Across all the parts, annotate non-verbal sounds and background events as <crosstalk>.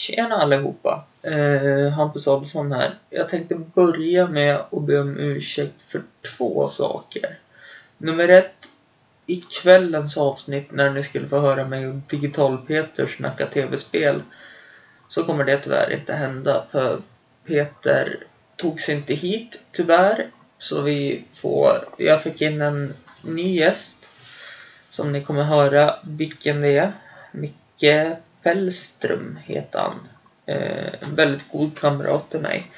Tjena allihopa! Eh, Hampus Adolfsson här. Jag tänkte börja med att be om ursäkt för två saker. Nummer ett, i kvällens avsnitt när ni skulle få höra mig och Digital-Peter snacka tv-spel så kommer det tyvärr inte hända för Peter tog sig inte hit tyvärr. Så vi får, jag fick in en ny gäst som ni kommer höra vilken det är. Micke Fällström heter han. Eh, en väldigt god kamrat till mig.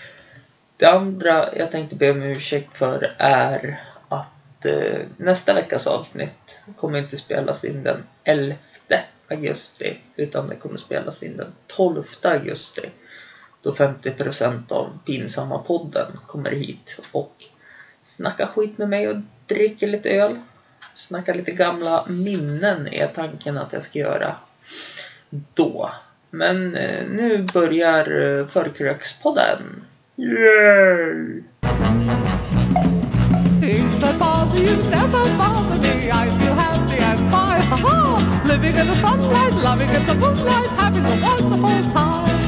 Det andra jag tänkte be om ursäkt för är att eh, nästa veckas avsnitt kommer inte spelas in den 11 augusti utan det kommer spelas in den 12 augusti. Då 50% av Pinsamma podden kommer hit och snackar skit med mig och dricker lite öl. Snackar lite gamla minnen är tanken att jag ska göra då. Men eh, nu börjar eh, Förkrökspodden. Yay! Things I bother you never bother me. I feel happy and fine. Ha ha! Living in the sunlight, loving in the moonlight, having a wonderful time.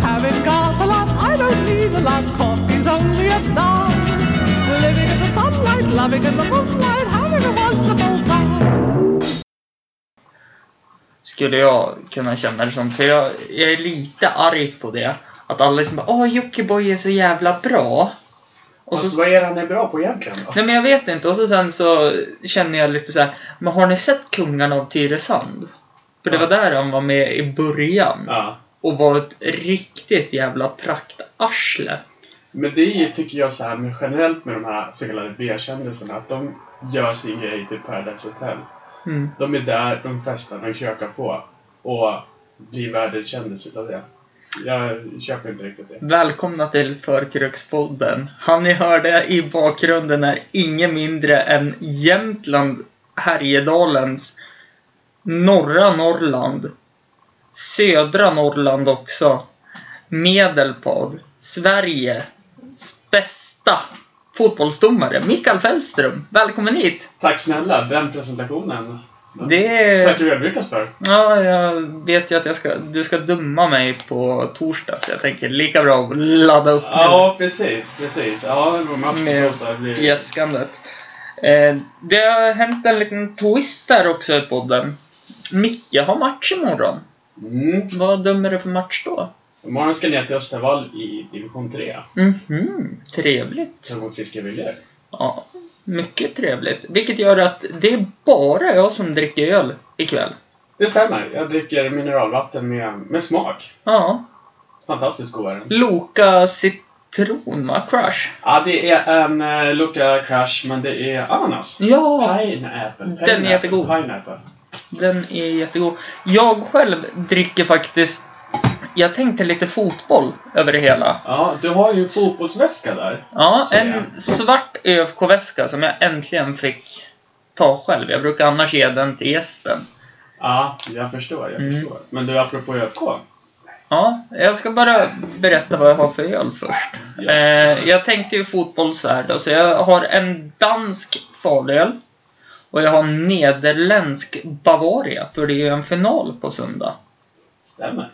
Having got a lot, I don't need a lot. Coffee's only a dime. Living in the sunlight, loving in the moonlight, having a wonderful time. Skulle jag kunna känna det som. För jag, jag är lite arg på det. Att alla liksom bara Åh, Jockiboi är så jävla bra. Och Alltså, så, vad är det han är bra på egentligen då? nej men jag vet inte. Och så sen så känner jag lite så här. Men har ni sett Kungarna av Tyresand? För det var där han var med i början. Ja. Och var ett riktigt jävla praktarsle. Men det är ju, tycker jag, så här med generellt med de här så kallade B-kändisarna, att de gör sin grej till Paradise Hotel. Mm. De är där, de festar, de krökar på och blir världskändis utav det. Jag köper inte riktigt det. Välkomna till Förkrökspodden. Han ni hörde i bakgrunden är ingen mindre än Jämtland, Härjedalens, norra Norrland, södra Norrland också, Medelpad, Sveriges bästa fotbollsdomare, Mikael Fällström. Välkommen hit! Tack snälla, den presentationen. Det Tackar vi ödmjukast för. Ja, jag vet ju att jag ska, du ska dumma mig på torsdag, så jag tänker lika bra att ladda upp nu. Ja, precis, precis. Ja, det var match på torsdag. Blir- gäskandet. Eh, det har hänt en liten twist där också i podden. Micke har match imorgon. Mm. Vad dömer du för match då? Imorgon ska ner till Östervall i division 3. Mhm, trevligt. Ta emot Friska Viljor. Ja, mycket trevligt. Vilket gör att det är bara jag som dricker öl ikväll. Det stämmer. Jag dricker mineralvatten med, med smak. Ja, Fantastiskt god är den. Loka citron, va? Crush. Ja, det är en uh, Luca Crush, men det är ananas. Ja, Pineapple. Den är jättegod. Pineapple. Den är jättegod. Jag själv dricker faktiskt... Jag tänkte lite fotboll över det hela. Ja, du har ju en fotbollsväska där. Ja, en svart ÖFK-väska som jag äntligen fick ta själv. Jag brukar annars ge den till gästen. Ja, jag förstår. Jag Mm. förstår. Men du, apropå ÖFK. Ja, jag ska bara berätta vad jag har för öl först. Ja. Eh, jag tänkte ju fotboll så här då, så jag har en dansk faluöl. Och jag har en nederländsk Bavaria, för det är ju en final på söndag. Stämmer.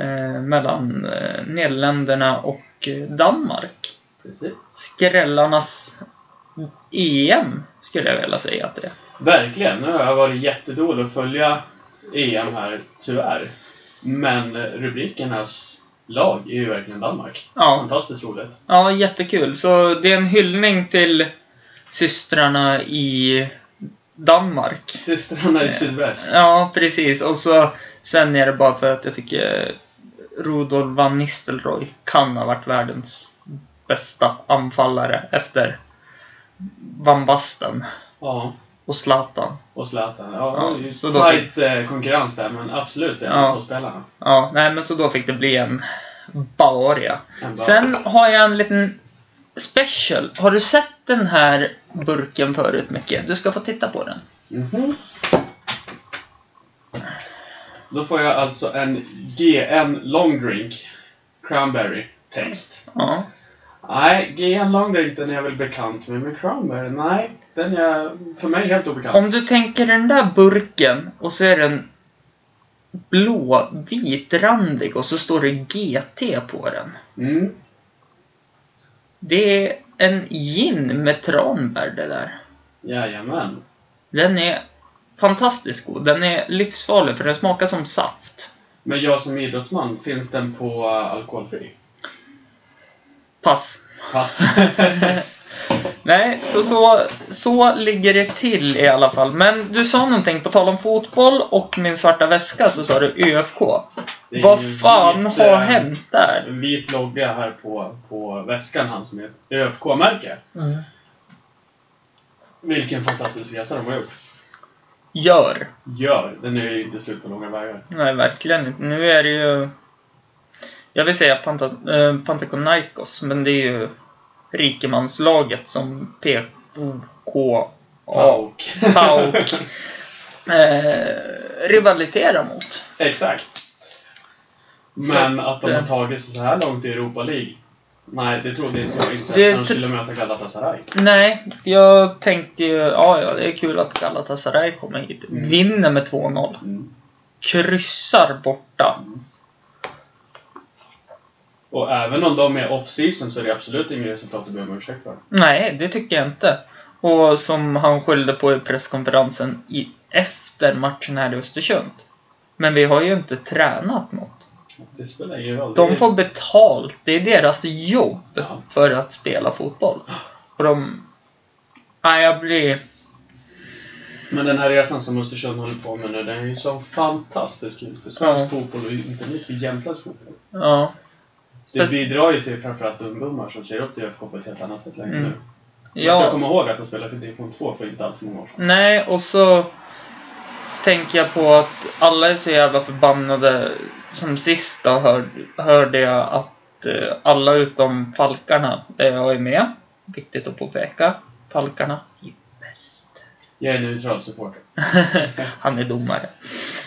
Eh, mellan eh, Nederländerna och Danmark. Precis. Skrällarnas EM, skulle jag vilja säga att det är. Verkligen. Nu har jag varit jättedålig att följa EM här, tyvärr. Men rubrikernas lag är ju verkligen Danmark. Ja, Fantastiskt roligt. ja, jättekul. Så det är en hyllning till systrarna i Danmark. Systrarna i sydväst. Ja, precis. Och så sen är det bara för att jag tycker Rudolf van Nistelrooy kan ha varit världens bästa anfallare efter Van Basten Ja. och Zlatan. Och Zlatan. Ja, Ja, så tajt eh, konkurrens där, men absolut, en Ja. av toppspelarna. Ja, nej men så då fick det bli en Bavaria. En bara- Sen har jag en liten special. Har du sett den här burken förut, Micke? Du ska få titta på den. Mhm. Då får jag alltså en GN Long Drink Cranberry text. Ja. Nej, GN Long Drink den är jag väl bekant med, men Cranberry, nej. Den är för mig helt obekant. Om du tänker den där burken och så är den blå, vitrandig och så står det GT på den. Mm. Det en gin med tranbär det där. Jajamän. Den är fantastiskt god. Den är livsfarlig för den smakar som saft. Men jag som idrottsman, finns den på uh, alkoholfri? Pass. Pass. <laughs> Nej, så, så så ligger det till i alla fall. Men du sa någonting, på tal om fotboll och min svarta väska, så sa du ÖFK. Vad fan vit, har eh, hänt där? En vit logga här på, på väskan hans som är ÖFK-märke. Vilken fantastisk resa de har gjort. Gör. Gör. Den är ju inte slut på långa vägar. Nej, verkligen inte. Nu är det ju... Jag vill säga Panta, eh, Panathinaikos, men det är ju rikemanslaget som PK Pauk. Pauk <laughs> eh, rivaliserar mot. Exakt. Så Men att de har tagit sig så här långt i Europa League. Nej, det trodde inte jag. Inte Det när de skulle möta Galatasaray. Nej, jag tänkte ju, ja, ja, det är kul att Galatasaray kommer hit. Mm. Vinner med 2-0. Mm. Kryssar borta. Och även om de är off-season så är det absolut inget resultat att be om ursäkt för. Nej, det tycker jag inte. Och som han skyllde på i presskonferensen i, efter matchen här i Östersund. Men vi har ju inte tränat något. Det spelar ingen roll. De får betalt. Det är deras jobb Ja. för att spela fotboll. Och de... Nej, jag blir... Men den här resan som Östersund håller på med nu, den är ju så fantastisk för svensk Ja. fotboll och inte minst för Jämtlands fotboll. Ja. Det bidrar ju till framförallt ungdomar som ser upp till ÖFK på ett helt annat sätt längre Mm. nu. Man ska Ja. komma ihåg att de spelade för division 2 för inte alls många år sedan. Nej, och så tänker jag på att alla är så jävla förbannade. Som sist då hör, hörde jag att eh, alla utom Falkarna, är med, viktigt att påpeka, Falkarna är bäst. Jag är neutral supporter. <laughs> Han är domare.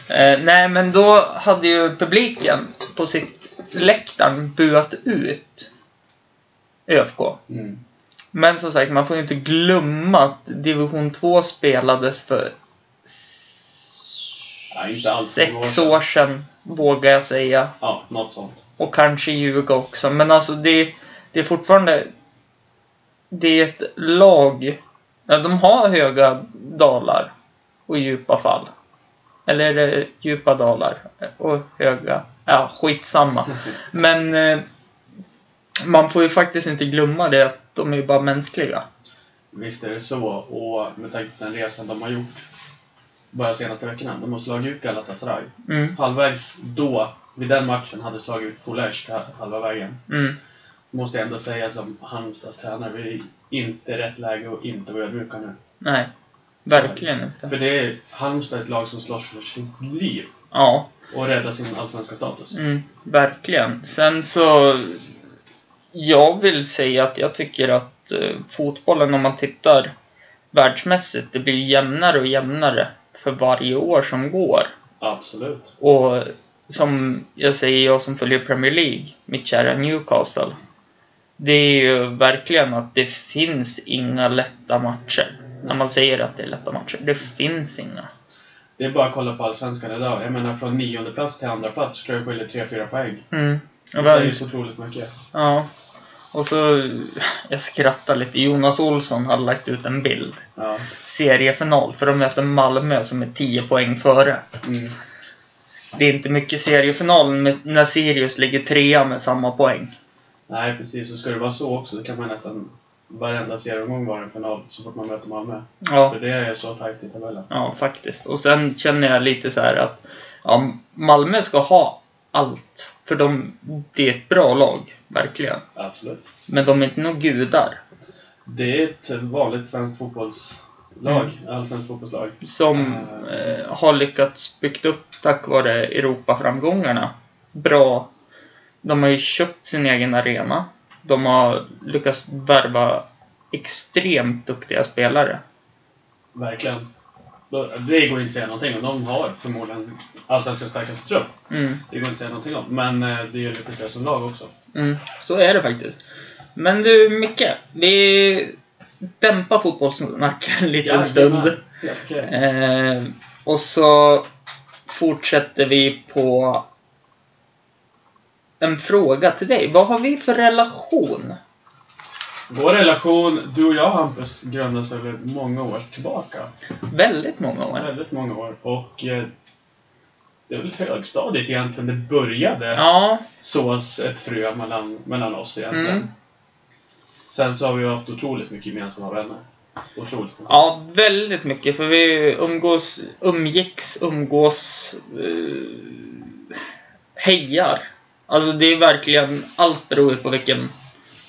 Eh, nej, men då hade ju publiken på sitt läktaren buat ut ÖFK. Mm. Men som sagt, man får ju inte glömma att division 2 spelades för Ja, sex år sedan, vågar jag säga. Ja, något sånt. Och kanske ljuga också. Men alltså det, det är fortfarande... Det är ett lag... Ja, de har höga dalar och djupa fall. Eller är det djupa dalar och höga... Ja, skitsamma. Men eh, man får ju faktiskt inte glömma det att de är ju bara mänskliga. Visst är det så. Och med tanke på den resan de har gjort bara senaste veckorna. De har slagit ut Galatasaray. Mm, Halvvägs då, vid den matchen, hade slagit ut Folesh halva vägen. mm. Måste jag ändå säga som Halmstads tränare, vi är inte rätt läge att inte vara ödmjuka nu. Nej, verkligen inte. För det är Halmstad ett lag som slåss för sitt liv Ja, och rädda sin allsvenska status. mm, verkligen. Sen så... Jag vill säga att jag tycker att eh, fotbollen, om man tittar världsmässigt, det blir jämnare och jämnare för varje år som går. Absolut. Och som jag säger, jag som följer Premier League, mitt kära Newcastle. Det är ju verkligen att det finns inga lätta matcher. När man säger att det är lätta matcher. Det finns inga. Det är bara att kolla på allsvenskan idag. Jag menar från nionde plats till andra plats tror jag skiljer 3-4 poäng. Mm. Det säger så otroligt mycket. ja. Och så, jag skrattar lite. Jonas Olsson hade lagt ut en bild. Ja. Seriefinal, för de möter Malmö som är 10 poäng före. Mm. Det är inte mycket seriefinal när Sirius ligger trea med samma poäng. Nej, precis. Så ska det vara så också, då kan man nästan varenda serieomgång vara en final så fort man möter Malmö. Ja. För det är så tajt i tabellen. Ja, faktiskt. Och sen känner jag lite så här att ja, Malmö ska ha allt. För de, det är ett bra lag, verkligen. Absolut. Men de är inte några gudar. Det är ett vanligt svenskt fotbollslag. Allsvenskt fotbollslag. Som eh, har lyckats byggt upp tack vare Europaframgångarna. Bra. De har ju köpt sin egen arena. De har lyckats värva extremt duktiga spelare. Verkligen. Det går inte att säga någonting om. De har förmodligen allsvenskans starkaste trupp. Mm. Det går inte att säga någonting om. Men eh, det gäller precis som lag också. Mm, så är det faktiskt. Men du, Micke. Vi dämpar fotbollssnacket <laughs> en liten stund. Eh, och så fortsätter vi på en fråga till dig. Vad har vi för relation? Vår relation, du och jag Hampus, grundar sig väl många år tillbaka. Väldigt många år. Väldigt många år. Och eh, det är väl högstadiet egentligen det började Ja, sås ett frö mellan, mellan oss egentligen. Mm. Sen så har vi haft otroligt mycket gemensamma vänner. Otroligt mycket. ja, väldigt mycket. För vi umgås, umgicks, umgås, uh, hejar. Alltså det är verkligen, allt beror på vilken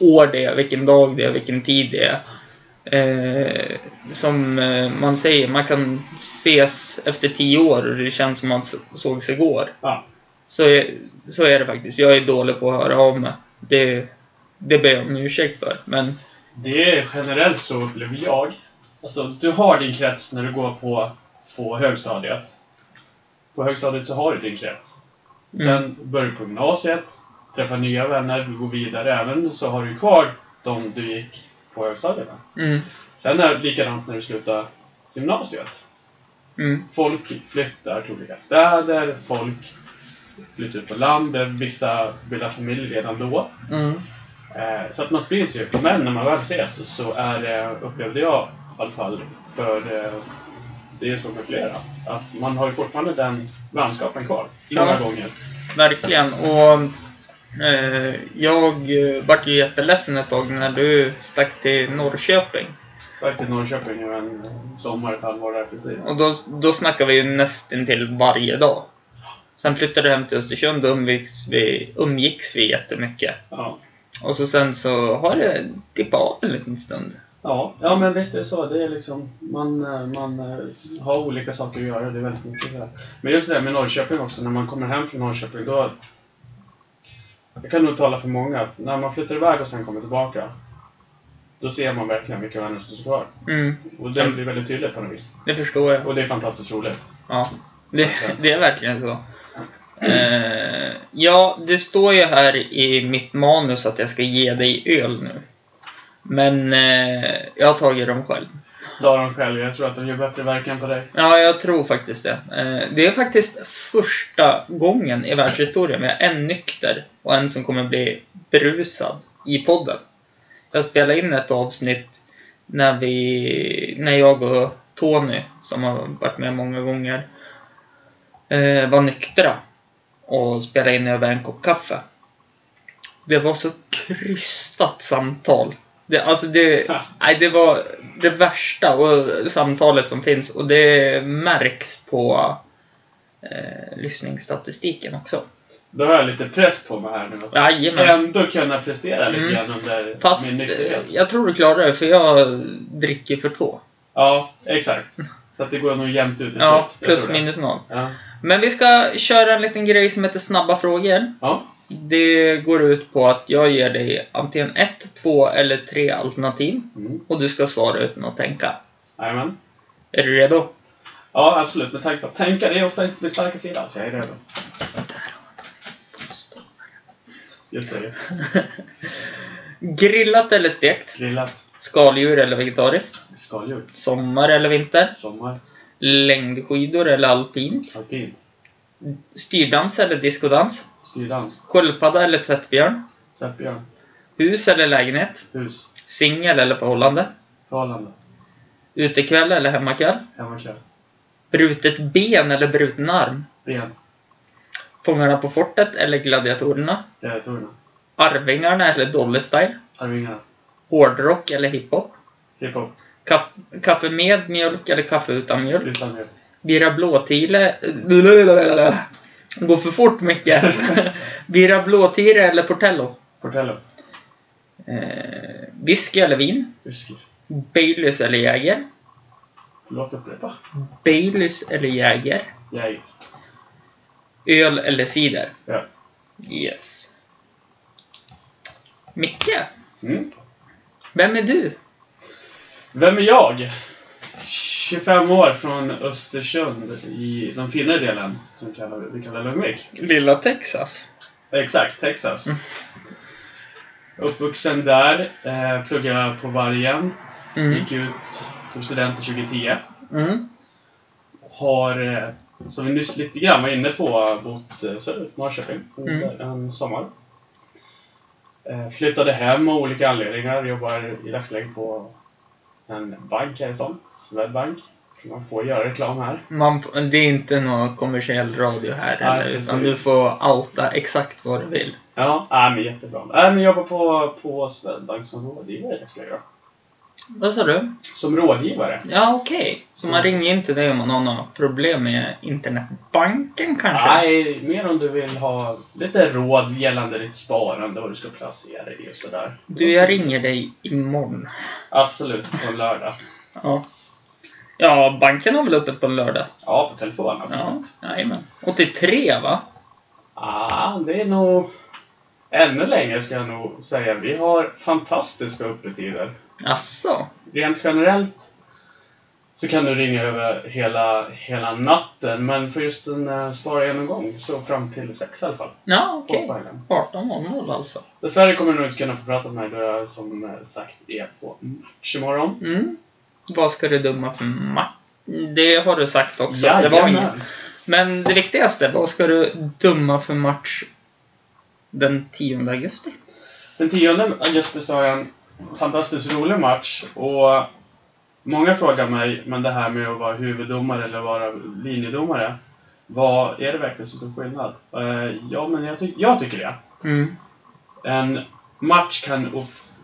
år det är, vilken dag det är, vilken tid det är. Eh, som eh, man säger, man kan ses efter tio år och det känns som man sågs igår. Ja. Så är, så är det faktiskt. Jag är dålig på att höra av mig. Det, det ber jag om ursäkt för. Men Det är generellt så upplever jag. Alltså, du har din krets när du går på, på högstadiet. På högstadiet så har du din krets. Sen Mm. börjar du på gymnasiet, träffar nya vänner, du går vidare. Även så har du kvar de du gick på högstadiet mm, Sen är det likadant när du slutar gymnasiet. mm, Folk flyttar till olika städer, folk flyttar ut på landet, vissa bildar familj redan då. mm, Eh, Så att man sprids ju. Men när man väl ses så är det, upplevde jag i alla fall, för eh, det är så med flera, att man har ju fortfarande den vänskapen kvar. Ja. Många gånger. verkligen. Och eh, jag vart ju jätteledsen ett tag när du stack till Norrköping. Stack till Norrköping nu en sommar, ett halvår där precis. Och då, då snackade vi ju nästan till varje dag. Sen flyttade du hem till Östersund och umgicks vi, umgicks vi jättemycket. Ja. Och så sen så har det dippat av en liten stund. Ja, ja men visst är det så. Det är liksom, man, eh, man eh, har olika saker att göra. Det är väldigt mycket så här. Men just det där med Norrköping också, när man kommer hem från Norrköping då... Jag kan nog tala för många att när man flyttar iväg och sen kommer tillbaka då ser man verkligen vilka vänner som står kvar. Mm, Och det blir väldigt tydligt på något vis. det förstår jag. Och det är fantastiskt roligt. Ja, det, <laughs> det är verkligen så. Eh, ja, det står ju här i mitt manus att jag ska ge dig öl nu. Men eh, jag har tagit dem själv. Ta dem själv, jag tror att de gör bättre verkan på dig. Ja, jag tror faktiskt det. Eh, det är faktiskt första gången i världshistorien vi har en nykter och en som kommer bli berusad i podden. Jag spelade in ett avsnitt när vi, när jag och Tony, som har varit med många gånger, eh, var nyktra och spelade in över en kopp kaffe. Det var så krystat samtal. Det, alltså det, nej, det var det värsta och samtalet som finns och det märks på eh, lyssningsstatistiken också. Då har jag lite press på mig här nu. Att Jajamän. ändå kunna prestera lite Mm. grann under Fast min eh, nykterhet. jag tror du klarar det för jag dricker för två. Ja, exakt. Så att det går nog jämnt ut i Ja, slut. Plus minus noll. Ja. Men vi ska köra en liten grej som heter snabba frågor. ja. Det går ut på att jag ger dig antingen ett, två eller tre alternativ Mm. och du ska svara utan att tänka. Jajamän. Är du redo? Ja, absolut. Med tanke på att tänka, det är ofta inte min starka sida, så jag är redo. Just det. <laughs> Grillat eller stekt? Grillat. Skaldjur eller vegetariskt? Skaldjur. Sommar eller vinter? Sommar. Längdskidor eller alpint? Alpint. Styrdans eller diskodans? Styrdans. Sköldpadda eller tvättbjörn? Tvättbjörn. Hus eller lägenhet? Hus. Singel eller förhållande? Förhållande. Utekväll eller hemmakväll? Hemmakväll. Brutet ben eller bruten arm? Ben. Fångarna på fortet eller gladiatorerna? Gladiatorerna. Arvingarna eller Dolly Style? Arvingarna. Hårdrock eller hiphop? Hiphop. Kaff, kaffe med mjölk eller kaffe utan mjölk? Utan mjölk. Birra blåtile... <laughs> Går för fort mycket. <laughs> Birra blåtire eller Portello? Portello. Eh, whisky eller vin? Whisky. Baileys eller Jäger? Förlåt, upprepa. Baileys eller Jäger? Jäger. Öl eller cider? Ja. Yes. Micke, Mm. vem är du? Vem är jag? 25 år från Östersund i den fina delen som kallar, vi kallar Lugnvik. Lilla Texas. Exakt, Texas. Uppvuxen där, eh, pluggade på Vargen, Mm. gick ut, tog studenten 2010. Mm. Har eh, som vi nyss lite grann var inne på, bott eh, söderut, Norrköping, under en sommar. Eh, flyttade hem av olika anledningar, jobbar i dagsläget på en bank här i stan, Swedbank. Man får göra reklam här. Man, det är inte någon kommersiell radio här Nej, eller, utan du får outa exakt vad du vill. Ja, äh, men jättebra. Äh, men jobbar på, på Swedbank som rådgivare i dagsläget. då. Vad sa du? Som rådgivare? Ja, okej. Så man Mm. ringer inte dig om man har några problem med internetbanken kanske? Nej, mer om du vill ha lite råd gällande ditt sparande, vad du ska placera i och sådär. Du, jag ringer dig imorgon. Absolut, på en lördag. Ja. Ja, banken har väl öppet på lördag? Ja, på telefon Ja, absolut. jajamän. 83 va? Ah, det är nog ännu längre ska jag nog säga. Vi har fantastiska öppettider. Asså? Rent generellt så kan du ringa över hela, hela natten, men för just en uh, spargenomgång så fram till sex i alla fall. Ja, okej. kvällen. 18.00 alltså. Dessvärre kommer du nog inte kunna få prata med mig då jag som eh, sagt är på match imorgon. Mm. Vad ska du döma för match? Det har du sagt också. Det var inget. Men det viktigaste, vad ska du döma för match den 10 augusti? Den 10 augusti så har jag en fantastiskt rolig match och många frågar mig, men det här med att vara huvuddomare eller vara linjedomare, vad är det verkligen så stor skillnad? Eh, ja, men jag, ty- jag tycker det. Mm. En match kan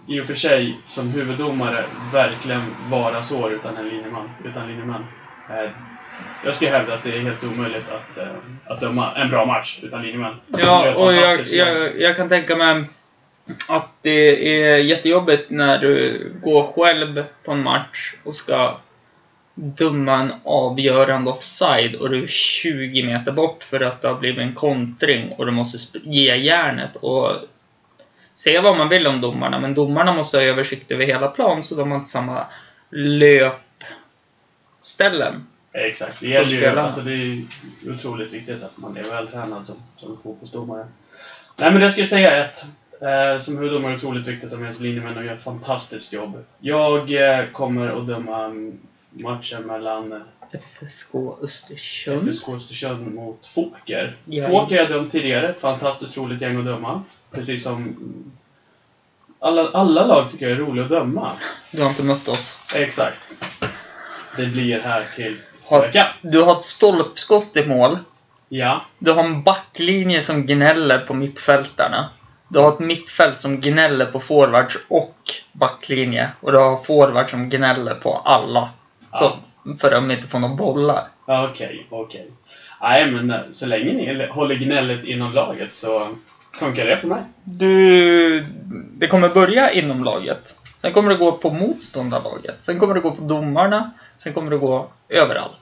i och för sig som huvuddomare verkligen vara svår utan en linjeman. Utan linjeman. Eh, jag skulle hävda att det är helt omöjligt att, eh, att döma en bra match utan linjeman. Ja, och jag, jag, jag kan tänka mig att det är jättejobbigt när du går själv på en match och ska döma en avgörande offside och du är 20 meter bort för att det har blivit en kontring och du måste ge järnet och säga vad man vill om domarna, men domarna måste ha översikt över hela plan så de har inte samma löpställen. Exakt. Det gäller ju, alltså det är otroligt viktigt att man är vältränad som, som fotbollsdomare. Nej men det ska jag säga att eh, som huvuddomare är det otroligt viktigt att ens linjemännen gör ett fantastiskt jobb. Jag eh, kommer att döma matchen mellan eh, FSK Östersund. FSK Östersund mot Fåker. Ja. Fåker har jag dömt tidigare, ett fantastiskt roligt gäng att döma. Precis som alla, alla lag tycker jag är roliga att döma. Du har inte mött oss. Exakt. Det blir här till Har-. Du har ett stolpskott i mål. Ja. Du har en backlinje som gnäller på mittfältarna. Du har ett mittfält som gnäller på forwards och backlinje. Och du har forwards som gnäller på alla. Så, för att de inte får några bollar. Ja, Okej, okej. Nej, men eh, så länge ni håller gnället inom laget så funkar det för mig. Du... Det kommer börja inom laget. Sen kommer det gå på motståndarlaget. Sen kommer det gå på domarna. Sen kommer det gå överallt.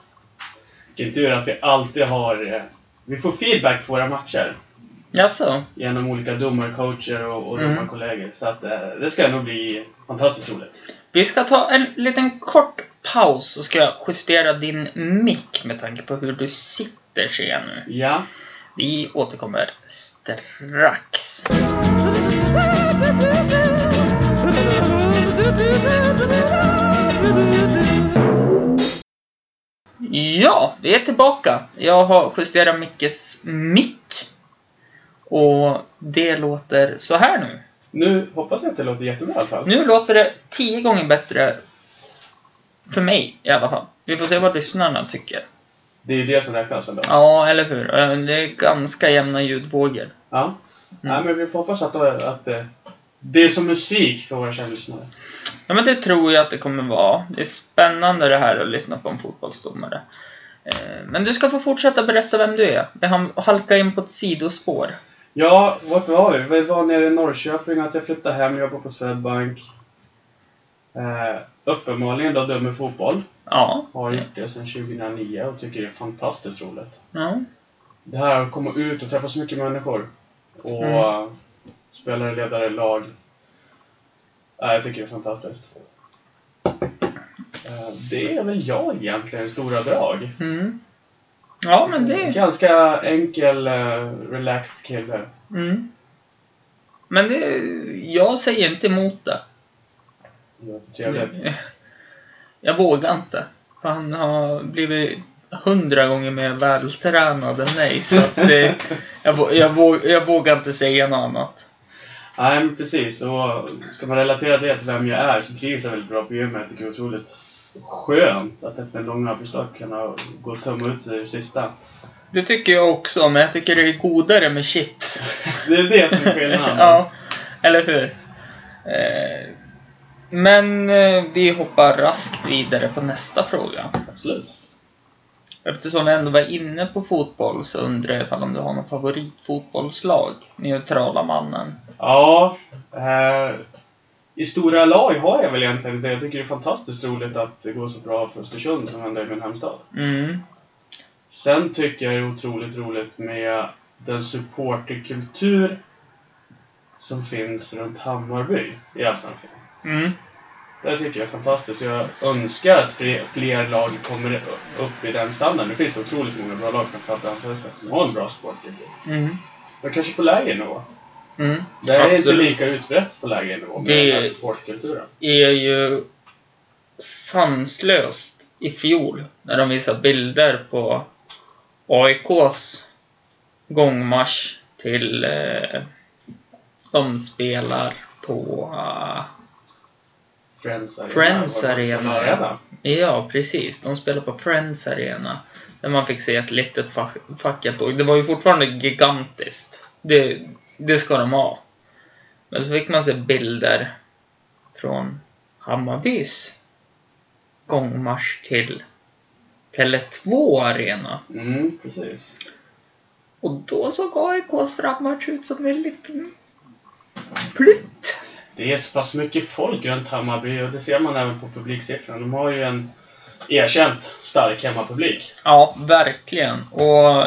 Vilken tur att vi alltid har... eh, Vi får feedback på våra matcher Jaså? genom olika domarcoacher och, och Mm. domarkollegor. Så att eh, det ska nog bli fantastiskt roligt. Vi ska ta en liten kort paus så ska jag justera din mick med tanke på hur du sitter ser jag nu. Ja. Vi återkommer strax. Ja, vi är tillbaka. Jag har justerat Mickes mick. Och det låter så här nu. Nu hoppas jag att det låter jättebra i alla fall. Nu låter det tio gånger bättre. För mig i alla fall. Vi får se vad lyssnarna tycker. Det är ju det som räknas ändå. Ja, eller hur? Det är ganska jämna ljudvågor. Ja. Mm. Nej, men vi får hoppas att, att eh, det är som musik för våra kära lyssnare. Ja, men det tror jag att det kommer vara. Det är spännande det här att lyssna på en fotbollsdomare. Eh, Men du ska få fortsätta berätta vem du är. Vi har halkat in på ett sidospår. Ja, vart var vi? Vi var nere i Norrköping, att jag flyttade hem, jobbar på Swedbank. Eh, uppenbarligen då dömer fotboll. Ja. Har gjort det sedan 2009 och tycker det är fantastiskt roligt. ja. Det här att komma ut och träffa så mycket människor. Och Mm. spelare, ledare, lag. Nej, jag tycker det är fantastiskt. Eh, det är väl jag egentligen i stora drag. Mm. Ja, men det... Ganska enkel, eh, relaxed kille. Mm. Men det... Jag säger inte emot det. Det låter trevligt. <laughs> Jag vågar inte. För han har blivit hundra gånger mer vältränad än mig. Så att det, <laughs> jag, vå- jag, vå- jag vågar inte säga något annat. Nej, men precis. Och ska man relatera det till vem jag är så trivs jag väldigt bra på gymmet. Jag tycker det är otroligt skönt att efter en lång arbetsdag kunna gå och tumma ut sig i det sista. Det tycker jag också, men jag tycker det är godare med chips. <laughs> Det är det som är skillnaden. <laughs> ja, eller hur? Eh, men eh, vi hoppar raskt vidare på nästa fråga. Absolut. Eftersom vi ändå var inne på fotboll så undrar jag ifall om du har något favoritfotbollslag? Neutrala mannen. Ja, eh, i stora lag har jag väl egentligen inte. Jag tycker det är fantastiskt roligt att det går så bra för Östersund som ändå är min hemstad. Mm. Sen tycker jag det är otroligt roligt med den supporterkultur som finns runt Hammarby i Allsvenskan. Mm. Det tycker jag är fantastiskt. Jag önskar att fler, fler lag kommer upp i den standarden. Nu finns det otroligt många bra lag, framförallt i Allsvenskan, som har en bra supporterkultur. Mm. Men kanske på lägre nivå. Mm. Det är inte lika utbrett på lägre nivå med Det- den här supportkulturen. är ju sanslöst i fjol när de visar bilder på AIKs gångmarsch till eh, de spelar på uh, Friends Arena. Friends det Arena, Arena. ja. Precis. De spelar på Friends Arena. Där man fick se ett litet fa- fackeltåg. Det var ju fortfarande gigantiskt. Det, det ska de ha. Men så fick man se bilder från Hammarbys gångmarsch till Tele2 Arena. Mm, precis. Och då såg AIKs frammarsch ut som en liten plutt. Det är så pass mycket folk runt Hammarby och det ser man även på publiksiffrorna. De har ju en erkänt stark hemmapublik. Ja, verkligen. Och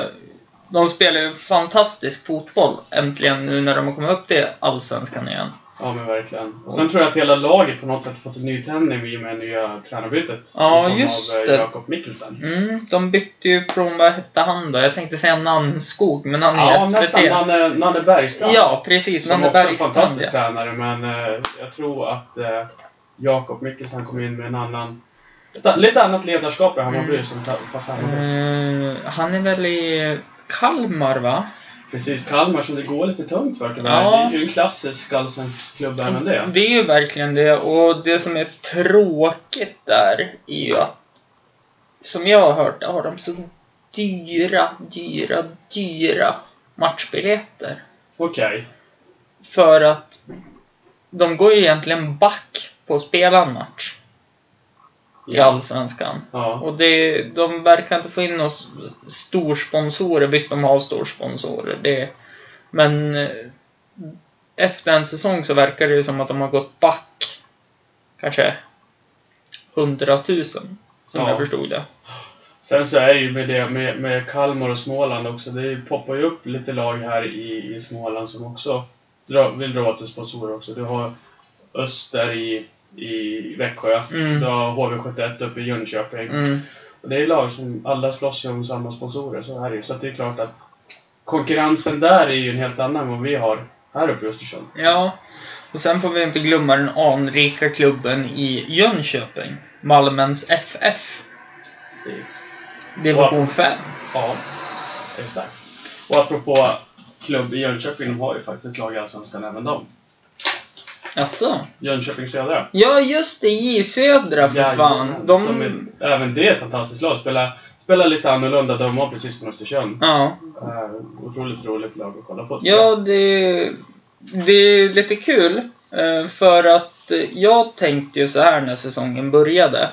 de spelar ju fantastisk fotboll äntligen nu när de har kommit upp till Allsvenskan igen. Ja, men verkligen. Och sen tror jag att hela laget på något sätt fått en nytändning i och med nya tränarbytet. Ja, form just av eh, det. Jakob Mikkelsen. Mm, de bytte ju från, vad hette han då? Jag tänkte säga Nannskog, men han är Ja, SVT. nästan Nanne, Nanne Bergstrand. Ja, precis. Som Nanne också är en Bergstrand. fantastisk ja. tränare, men eh, jag tror att eh, Jakob Mikkelsen kom in med en annan... Lite annat ledarskap i Hammarby Mm. som passar. Eh, han är väl i Kalmar, va? Precis, Kalmar som det går lite tungt för tyvärr. Ja. Det är ju en klassisk allsvensk klubb även det. Det är ju verkligen det. Och det som är tråkigt där är ju att, som jag har hört, har de så dyra, dyra, dyra matchbiljetter. Okej. För att de går ju egentligen back på att spela en match i Allsvenskan. Ja. Och det, de verkar inte få in några storsponsorer. Visst, de har storsponsorer. Det, men eh, efter en säsong så verkar det ju som att de har gått back kanske 100 000. Som Ja. jag förstod det. Sen så är det ju med det med, med Kalmar och Småland också. Det poppar ju upp lite lag här i, i Småland som också dra, vill dra till sponsorer också. Du har Öster i, i Växjö. Mm. Du har HV71 uppe i Jönköping. Mm. Och det är lag som alla slåss ju om samma sponsorer. Så, här är det. så det är klart att konkurrensen där är ju en helt annan än vad vi har här uppe i Östersund. Ja, och sen får vi inte glömma den anrika klubben i Jönköping. Malmens FF. Precis. Division 5. Ja, exakt. Och apropå klubb i Jönköping, de har ju faktiskt ett lag i Allsvenskan även de. Jaså? Jönköping Södra. Ja, just det. J Södra för fan. Jajamän, som De... ett, även det är ett fantastiskt lag. Spelar, spelar lite annorlunda. De har precis som Östersund. Ja. Uh, otroligt roligt lag att kolla på. Ja, det, det är lite kul. eh, För att eh, jag tänkte ju så här när säsongen började.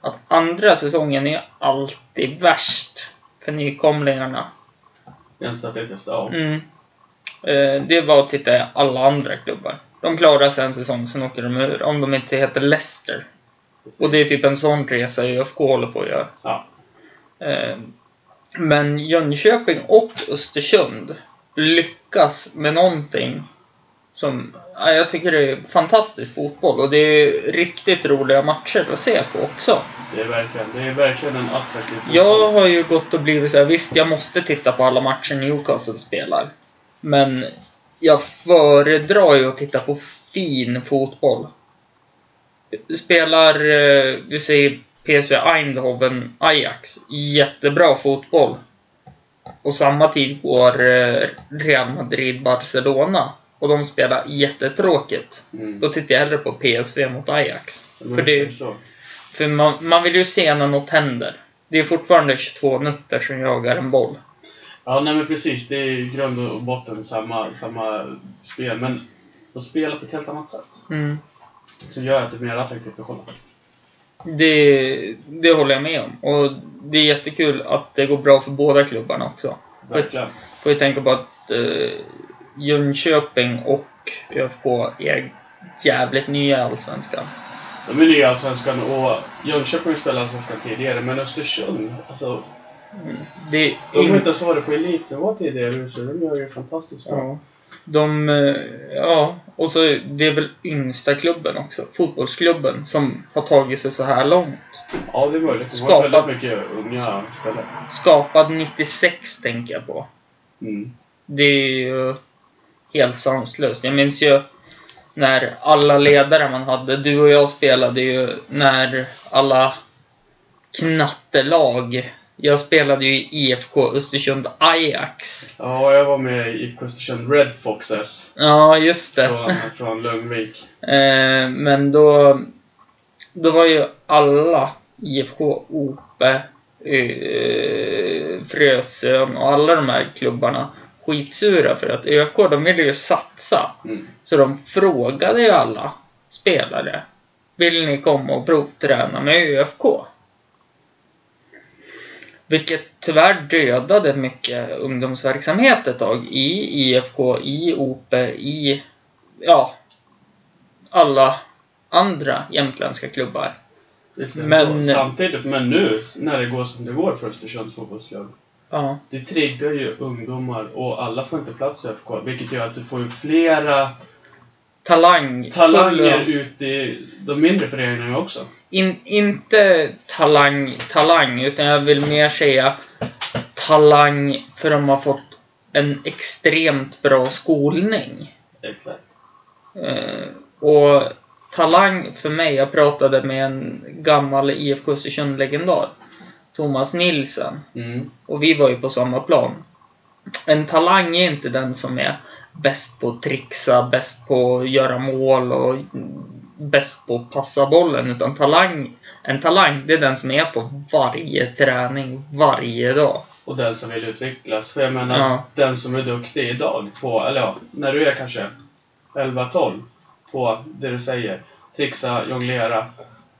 Att andra säsongen är alltid värst för nykomlingarna. Rent statistiskt, ja. Mm. Eh, Det var att titta i alla andra klubbar. De klarar sig en säsong, sen åker de ur. Om de inte heter Leicester. Precis. Och det är typ en sån resa ÖFK håller på att göra. Ja. Eh, Men Jönköping och Östersund lyckas med någonting som... ja, Jag tycker det är fantastisk fotboll och det är riktigt roliga matcher att se på också. Det är verkligen, det är verkligen en attraktiv fotboll. Jag har ju gått och blivit så här, visst jag måste titta på alla matcher Newcastle spelar. Men jag föredrar ju att titta på fin fotboll. Spelar, eh, vi säger PSV Eindhoven Ajax. Jättebra fotboll. Och samma tid går eh, Real Madrid Barcelona. Och de spelar jättetråkigt. Mm. Då tittar jag hellre på PSV mot Ajax. Men För, det, för man, man vill ju se när något händer. Det är fortfarande 22 nutter som jagar en boll. Ja, nej men precis. Det är i grund och botten samma, samma spel. Men de spelar på ett helt annat sätt. Mm. Som gör att det är mer attraktivt att kolla. Det, det håller jag med om. Och det är jättekul att det går bra för båda klubbarna också. Verkligen. Får ju tänka på att eh, Jönköping och ÖFK är jävligt nya i Allsvenskan. De är nya i Allsvenskan och Jönköping spelade Allsvenskan tidigare, men Östersund, alltså, Det är de har in- inte ens varit på elitnivå tidigare, så de gör ju fantastiskt bra. Ja. De, eh, ja, och så det är väl yngsta klubben också, fotbollsklubben, som har tagit sig så här långt. Ja, det är möjligt. De har Skapa- väldigt mycket unga spelare. Skapad 96, tänker jag på. Mm. Det är ju helt sanslöst. Jag minns ju när alla ledare man hade, du och jag spelade ju när alla knattelag. Jag spelade ju i IFK Östersund Ajax. Ja, jag var med i IFK Östersund Red Foxes Ja, just det. från, från Lugnvik. Eh, men då, då var ju alla IFK, Ope, eh, Frösön och alla de här klubbarna skitsura för att ÖFK, de ville ju satsa. Mm. Så de frågade ju alla spelare. Vill ni komma och provträna med ÖFK? Vilket tyvärr dödade mycket ungdomsverksamhet ett tag i IFK, i OP, i ja, alla andra jämtländska klubbar. Men- så. Samtidigt, men nu när det går som det går för Östersunds fotbollsklubb. Ja, Det triggar ju ungdomar och alla får inte plats i ÖFK. Vilket gör att du får ju flera talang. talanger fulla- ut i de mindre föreningarna också. In, inte talang, talang, utan jag vill mer säga talang för de har fått en extremt bra skolning. Exakt. Eh, och talang för mig, jag pratade med en gammal IFK Östersund-legendar, Thomas Nilsen, Mm. och vi var ju på samma plan. En talang är inte den som är bäst på att trixa, bäst på att göra mål och bäst på att passa bollen, utan talang, en talang, det är den som är på varje träning, varje dag. Och den som vill utvecklas. För jag menar, Ja. den som är duktig idag på, eller ja, när du är kanske 11-12 på det du säger. Trixa, jonglera.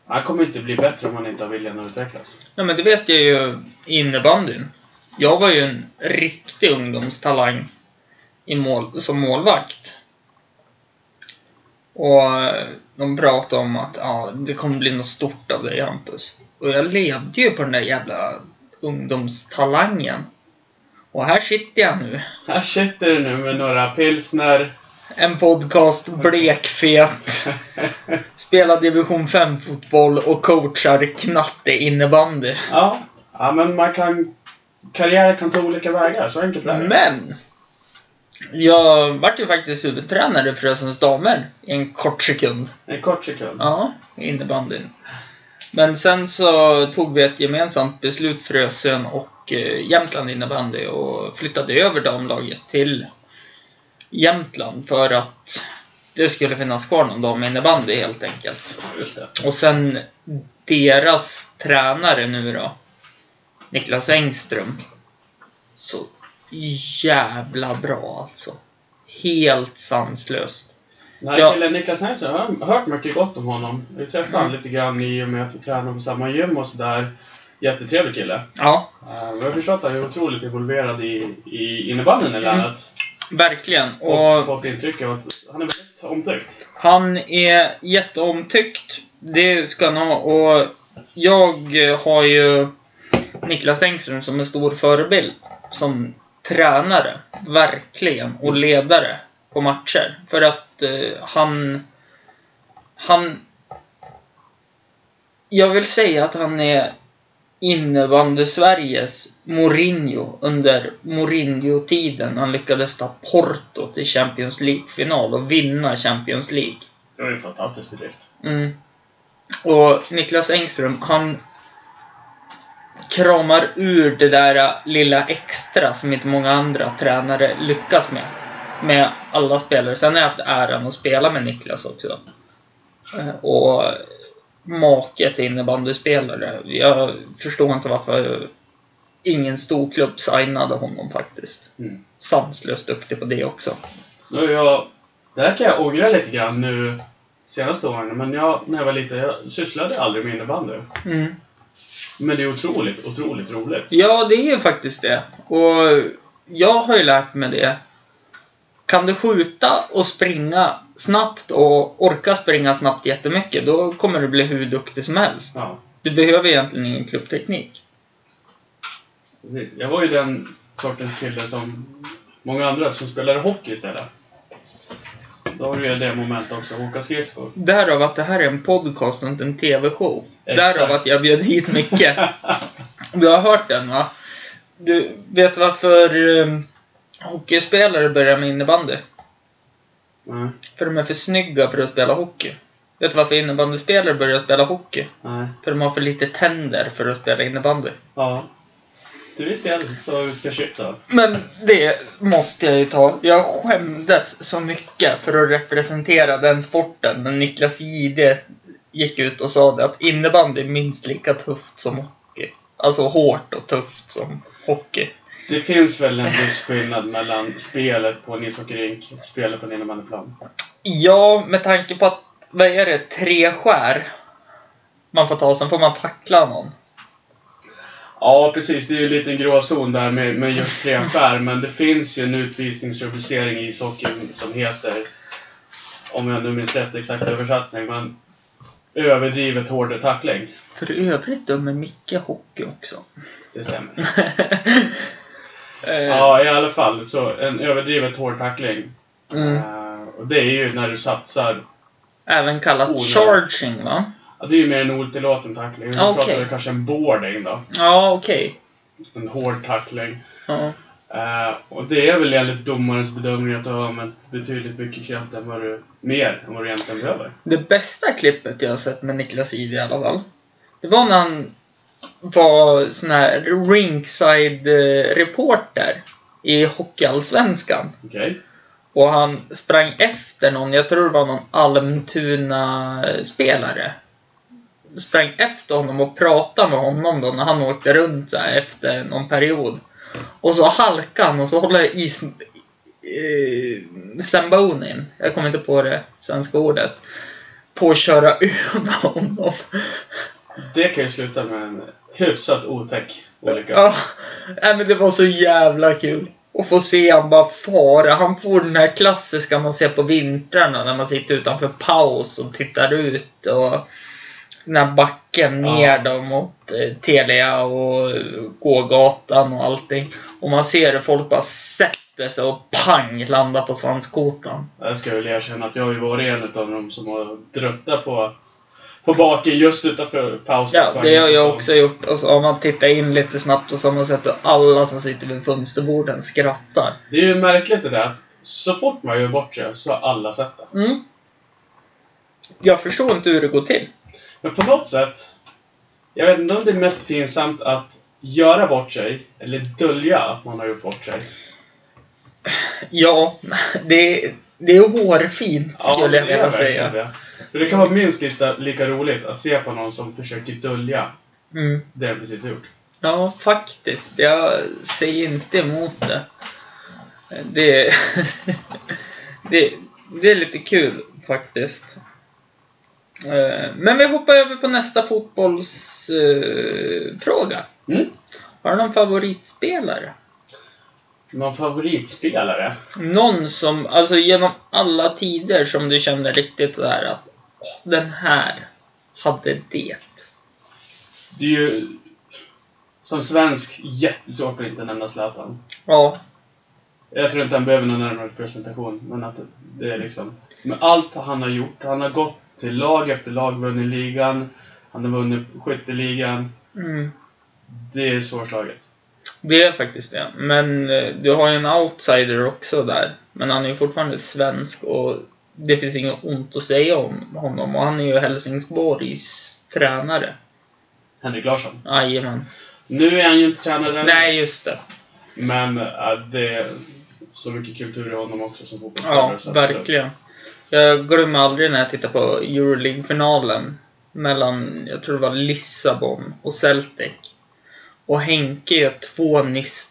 Han kommer inte bli bättre om han inte har viljan att utvecklas. Nej, men det vet jag ju i innebandyn. Jag var ju en riktig ungdomstalang i mål, som målvakt. Och de pratade om att ja, det kommer bli något stort av dig, Hampus. Och jag levde ju på den där jävla ungdomstalangen. Och här sitter jag nu. Här sitter du nu med några pilsner. En podcast blekfet. <laughs> Spelar division 5-fotboll och coachar knatte innebandy. Ja. ja, men man kan... Karriär kan ta olika vägar, så enkelt är det. Men! Jag vart ju faktiskt huvudtränare för Frösens damer i en kort sekund. En kort sekund. Ja, i innebandyn. Men sen så tog vi ett gemensamt beslut, Frösön och eh, Jämtland innebandy, och flyttade över damlaget till Jämtland för att det skulle finnas kvar någon dam innebandy helt enkelt. Och sen deras tränare nu då, Niklas Engström. Så jävla bra alltså. Helt sanslöst. Nej, Ja. killen Niklas Hellström, jag har hört mycket gott om honom. Vi träffade Mm. honom lite grann i och med att vi tränar på samma gym och sådär. Jättetrevlig kille. Ja, Uh, vi har förstått att han är otroligt involverad i, i innebandyn i länet. verkligen. Och, Och fått intryck av att han är väldigt omtyckt. han är jätteomtyckt. Det ska han ha. Och jag har ju Niklas Engström som en stor förebild. Som tränare, verkligen, och ledare på matcher. För att eh, han... Han... Jag vill säga att han är innebandy-Sveriges Mourinho under Mourinho-tiden. Han lyckades ta Porto till Champions League-final och vinna Champions League. Det var ju en fantastisk bedrift. Mm. Och Niklas Engström, han kramar ur det där lilla extra som inte många andra tränare lyckas med. Med alla spelare. Sen har jag haft äran att spela med Niklas också. Eh, Och make till innebandyspelare. Jag förstår inte varför ingen storklubb signade honom faktiskt. Mm. Sanslöst duktig på det också. Nu jag, det här kan jag ångra lite grann nu senaste åren, men jag, när jag var liten, jag sysslade aldrig med innebandy. Mm. Men det är otroligt, otroligt roligt. Ja, det är ju faktiskt det. Och jag har ju lärt mig det. Kan du skjuta och springa snabbt och orka springa snabbt jättemycket, då kommer du bli hur duktig som helst. Ja, Du behöver egentligen ingen klubbteknik. precis. Jag var ju den sortens kille som många andra som spelade hockey istället. Då har du ju det moment också, åka skridskor. Därav att det här är en podcast och inte en TV-show. Exakt. Därav att jag bjöd hit Micke. Du har hört den va? Du vet varför um, hockeyspelare börjar med innebandy? Nej, För de är för snygga för att spela hockey. Vet du varför innebandyspelare börjar spela hockey? nej. För de har för lite tänder för att spela innebandy. Ja. Till viss del så ska shit så. Men det måste jag ju ta. Jag skämdes så mycket för att representera den sporten när Niklas Jihde gick ut och sa det att innebandy är minst lika tufft som hockey. Alltså hårt och tufft som hockey. Det finns väl en viss skillnad mellan spelet på en ishockeyrink och spelet på en innebandyplan. Ja, med tanke på att, vad är det, tre skär man får ta, sen får man tackla någon. Ja, precis. Det är ju en liten gråzon där med, med just treaffär, <laughs> men det finns ju en utvisningsrubricering i ishockeyn som heter, om jag nu minns rätt exakt översättning, men överdrivet hård tackling. För övrigt dömer Micke hockey också. Det stämmer. <laughs> Eh, Ja, i alla fall. Så en överdrivet hård tackling. mm. Eh, och det är ju när du satsar. Även kallat Onödigt. charging, va? Ja, det är ju mer en otillåten tackling. Nu Okej. pratar vi kanske en boarding då. Ja, okej. En hård tackling. Ja. Eh, och det är väl enligt domarens bedömning att du har använt betydligt mycket kraft än vad du, mer än vad du egentligen behöver. Det bästa klippet jag har sett med Niklas Ide i alla fall. Det var när han var sån här ringside-reporter i Hockeyallsvenskan. Okej? Och han sprang efter någon, jag tror det var någon Almtuna-spelare. Sprang efter honom och pratade med honom då när han åkte runt så här efter någon period. Och så halkade han och så håller is... Eh, Sambonin, jag kommer inte på det svenska ordet, på att köra <laughs> över honom. Det kan ju sluta med en hyfsat otäck olycka. Ja, nej, men det var så jävla kul. Att få se han bara fara. Han får den här klassiska man ser på vintrarna när man sitter utanför paus och tittar ut. Och den här backen ner då mot eh, Telia och gågatan och allting. Och man ser hur folk bara sätter sig och pang landar på svanskotan. Jag ska väl erkänna att jag har ju varit en av dem som har druttat på, på baken just utanför pausen. Ja, det har jag också gjort. Och så har man tittat in lite snabbt och så har man sett hur alla som sitter vid fönsterborden skrattar. Det är ju märkligt det där att så fort man gör bort sig så har alla sett det. Mm. Jag förstår inte hur det går till. Men på något sätt, jag vet inte om det är mest pinsamt att göra bort sig, eller dölja att man har gjort bort sig. Ja, det, det är hårfint skulle det jag vilja säga. Det. För det kan vara minst lika, lika roligt att se på någon som försöker dölja Mm. det den precis har gjort. Ja, faktiskt. Jag säger inte emot det. Det, <laughs> det, det är lite kul faktiskt. Eh, Men vi hoppar över på nästa fotbollsfråga. Mm. Har du någon favoritspelare? Någon favoritspelare? Någon som, alltså genom alla tider som du känner riktigt så här att åh, den här hade det. Det är ju som svensk jättesvårt att inte nämna Zlatan. Ja, Jag tror inte han behöver någon närmare presentation, men att det är liksom... Med allt han har gjort. Han har gått till lag efter lag, vunnit ligan. Han har vunnit skytteligan. mm, Det är svårslaget. det är faktiskt det. Men eh, du har ju en outsider också där. Men han är ju fortfarande svensk och det finns inget ont att säga om honom. Och han är ju Helsingborgs tränare. Henrik Larsson. Jajamän. Nu är han ju inte tränare än. Nej, just det. Men äh, det är så mycket kultur i honom också som fotbollsspelare. Ja, verkligen. Jag glömmer aldrig när jag tittar på Euroleague-finalen mellan, jag tror det var Lissabon och Celtic. Och Henke gör två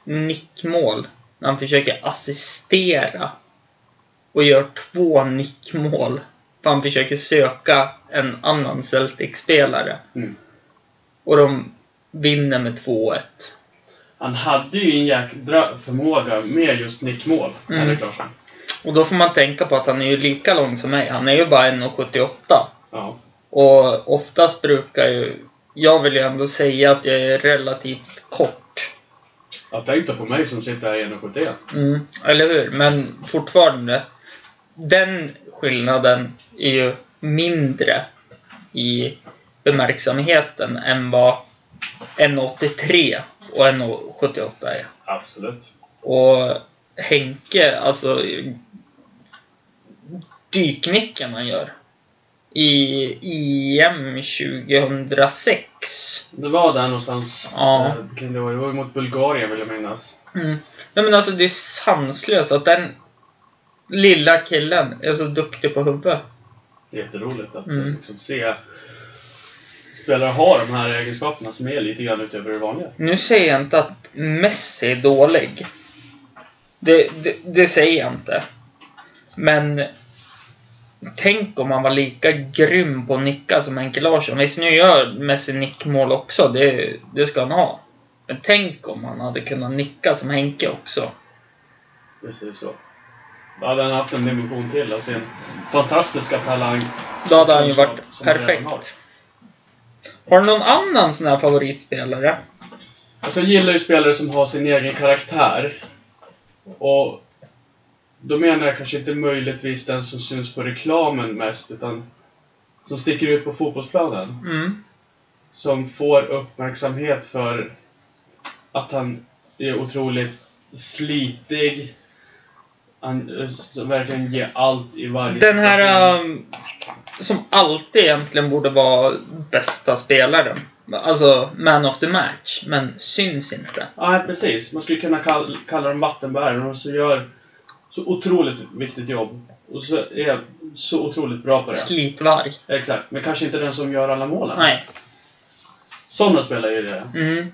nickmål när han försöker assistera. Och gör två nickmål. För han försöker söka en annan Celtic-spelare. Mm. Och de vinner med 2-1. Han hade ju en jäkla förmåga med just nickmål, Mm. Henrik Larsson. Och då får man tänka på att han är ju lika lång som mig. Han är ju bara 1,78. Ja. Och oftast brukar ju... Jag vill ju ändå säga att jag är relativt kort. Jag tänkte på mig som sitter här i 1,71. Mm, eller hur? Men fortfarande. Den skillnaden är ju mindre i bemärksamheten än vad 1,83 och 1,78 är. Absolut. Och Henke, alltså dyknicken han gör i EM 2006. Det var där någonstans. Ja. eh, Det var, det var mot Bulgarien vill jag minnas. Mm. Nej men alltså det är sanslöst att den lilla killen är så duktig på huvudet. Det är jätteroligt att Mm. liksom, se spelare ha de här egenskaperna som är lite grann utöver det vanliga. Nu säger jag inte att Messi är dålig. Det, det, det säger jag inte. Men tänk om han var lika grym på att nicka som Henke Larsson. Visst, nu gör Messi nickmål också. Det, det ska han ha. Men tänk om han hade kunnat nicka som Henke också. Det så. Då hade han haft en dimension till av sin fantastiska talang. Då hade han ju varit har. perfekt. Har du någon annan sån här favoritspelare? Alltså jag gillar ju spelare som har sin egen karaktär. Och då menar jag kanske inte möjligtvis den som syns på reklamen mest, utan som sticker ut på fotbollsplanen. Mm. Som får uppmärksamhet för att han är otroligt slitig. Han eh, verkligen ger allt i varje Den här um, som alltid egentligen borde vara bästa spelaren. Alltså man of the match, men syns inte. Ja, precis. Man skulle kunna kall, kalla dem vattenbärare och så gör så otroligt viktigt jobb. Och så är så otroligt bra på det. Slitvarg. Exakt. Men kanske inte den som gör alla målen. Nej. Sådana spelare är det. Mm.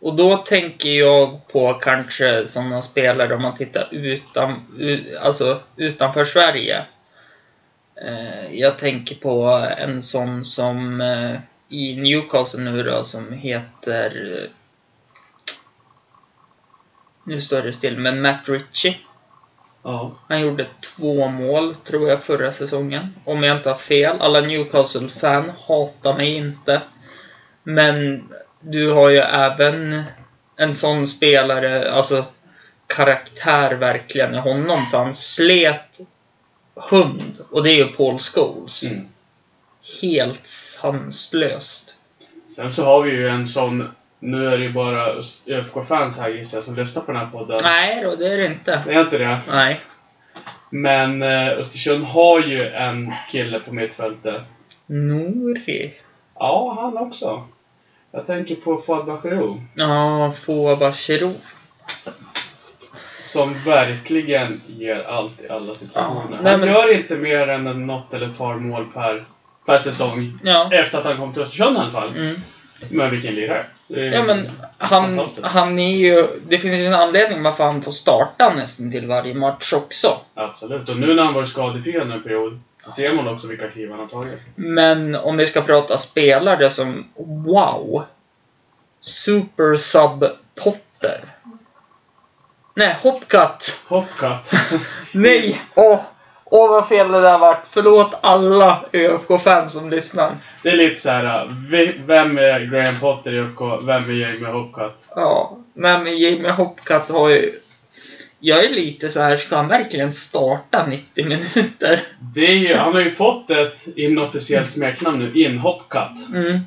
Och då tänker jag på kanske sådana spelare om man tittar utan, alltså utanför Sverige. Eh, jag tänker på en sån som eh, i Newcastle nu då som heter... eh, Nu står det still, men Matt Ritchie. Ja. Han gjorde två mål, tror jag, förra säsongen. Om jag inte har fel. Alla Newcastle-fan hatar mig inte. Men du har ju även en sån spelare, alltså karaktär verkligen i honom. För han slet hund. Och det är ju Paul Scholes. Mm. Helt sanslöst. Sen så har vi ju en sån... Nu är det ju bara ÖFK-fans här gissar jag som lyssnar på den här podden. Nej då, det är det inte. Det är inte det. Nej. Men eh, Östersund har ju en kille på mittfältet. Nouri. Ja, han också. Jag tänker på Fouad Bachirou. Ja, Fouba Chirou. Som verkligen ger allt i alla situationer. Ja, han gör inte mer än något eller ett par mål per, per säsong. Ja. Efter att han kom till Östersund i alla fall. Mm. Men vilken lirare. Ja men han, han är ju... Det finns ju en anledning varför han får starta nästan till varje match också. Absolut. Och nu när han varit skadefri under en period så ser man också vilka kliv han har tagit. Men om vi ska prata spelare som wow. Super Sub Potter. Nej, Hopcut. Hopcut. <laughs> Nej! Åh, åh vad fel det där vart. Förlåt alla ÖFK-fans som lyssnar. det är lite så här. vi- Vem är Graham Potter i UFK? Vem är Jamie Hopcut? Ja, men Jamie Hopcut har ju... Jag är lite så här, ska han verkligen starta 90 minuter? Det är ju, han har ju fått ett inofficiellt smeknamn nu. In-Hopcut. Mm.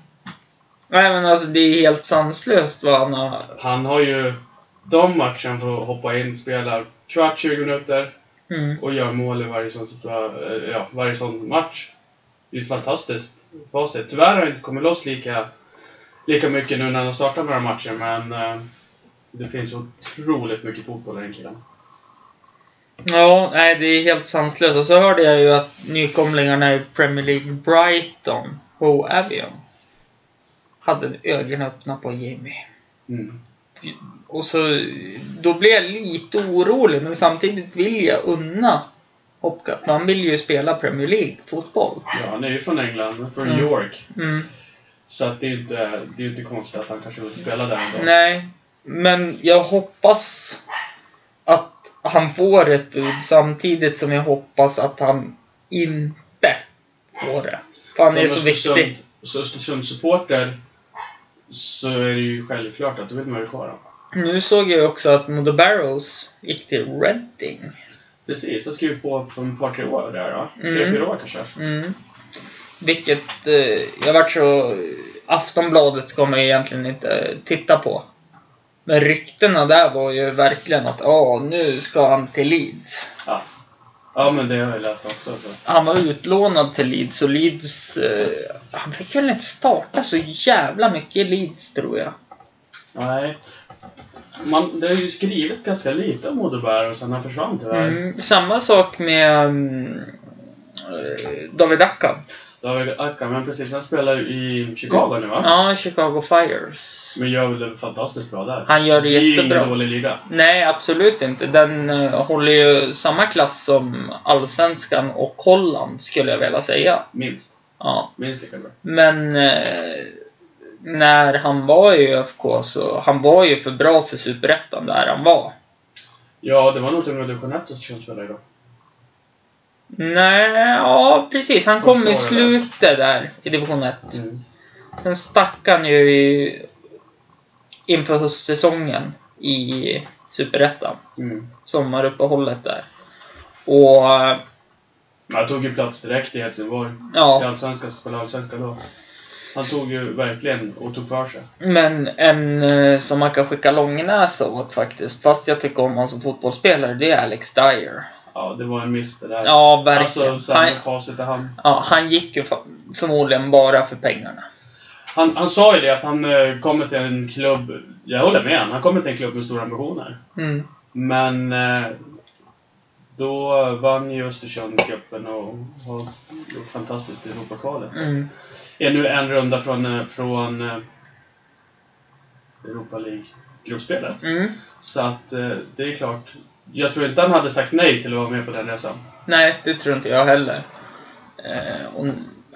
Nej men alltså det är helt sanslöst vad han har... Han har ju de matcherna får hoppa in, spelar kvart, 20 minuter Mm. och gör mål i varje sån, eh, ja, varje sån match. Det är ju ett fantastiskt facit. Tyvärr har han inte kommit loss lika, lika mycket nu när han har startat några matcher, men eh, det finns otroligt mycket fotboll i den killen. Ja, nej, det är helt sanslöst. Och så hörde jag ju att nykomlingarna i Premier League, Brighton och Avion, hade ögonen öppna på Jamie. Mm. Och så, då blev jag lite orolig, men samtidigt vill jag unna Hopcup. Han vill ju spela Premier League-fotboll. Ja, han är ju från England, från Mm. York. Mm. Så att det är ju inte, det är ju inte konstigt att han kanske vill spela där ändå. Nej, men jag hoppas att han får ett bud samtidigt som jag hoppas att han inte får det. För han är så viktig. Som Östersund-supporter så är det ju självklart att då vill man ju ha honom. Nu såg jag också att Modo Barrows gick till Reading. Precis, jag skrev på för ett par, tre år där va? Tre, Mm. fyra år kanske. Mm. Vilket eh, jag vart så... Aftonbladet ska man egentligen inte titta på. Men ryktena där var ju verkligen att ja, nu ska han till Leeds. Ja. Ja, men det har jag läst också. Så. Han var utlånad till Leeds och Leeds... Eh, han fick väl inte starta så jävla mycket i Leeds tror jag. Nej. Man, det har ju skrivits ganska lite om Modo och sen han försvann tyvärr. Mm, samma sak med eh, David Ackan. David Acka, men precis, han spelar i Chicago nu va? Ja, Chicago Fires. Men gör väl det fantastiskt bra där. Han gör det Det är ju jättebra. ingen dålig liga. Nej, absolut inte. Den eh, håller ju samma klass som Allsvenskan och Holland, skulle jag vilja säga. Minst. Ja. Minst lika bra. Men eh, när han var i ÖFK så, han var ju för bra för Superettan där han var. Ja, det var nog till och med division 1 som spelade då. Nej, ja precis. Han kom i slutet där i division 1. Mm. Sen stack han ju i, inför höstsäsongen i Superettan. Mm. Sommaruppehållet där. Och eh, han tog ju plats direkt i Helsingborg. I ja, Allsvenskan, som spelade Allsvenskan då. Han tog ju verkligen och tog för sig. men en eh, som man kan skicka långnäsa åt faktiskt, fast jag tycker om honom som fotbollsspelare, det är Alex Dyer. Ja, det var en miss det där. Ja, verkligen. Alltså, han, facit ja, han gick ju förmodligen bara för pengarna. han. Han sa ju det att han eh, kommer till en klubb, jag håller med han, han kommer till en klubb med stora ambitioner. Mm. Men eh, då vann ju Östersund cupen och har gjort fantastiskt i Europakvalet. Mm. Är nu en runda från, eh, från eh, Europa League-gruppspelet. Mm. Så att eh, det är klart. Jag tror inte han hade sagt nej till att vara med på den resan. Nej, det tror inte jag heller. Eh, och,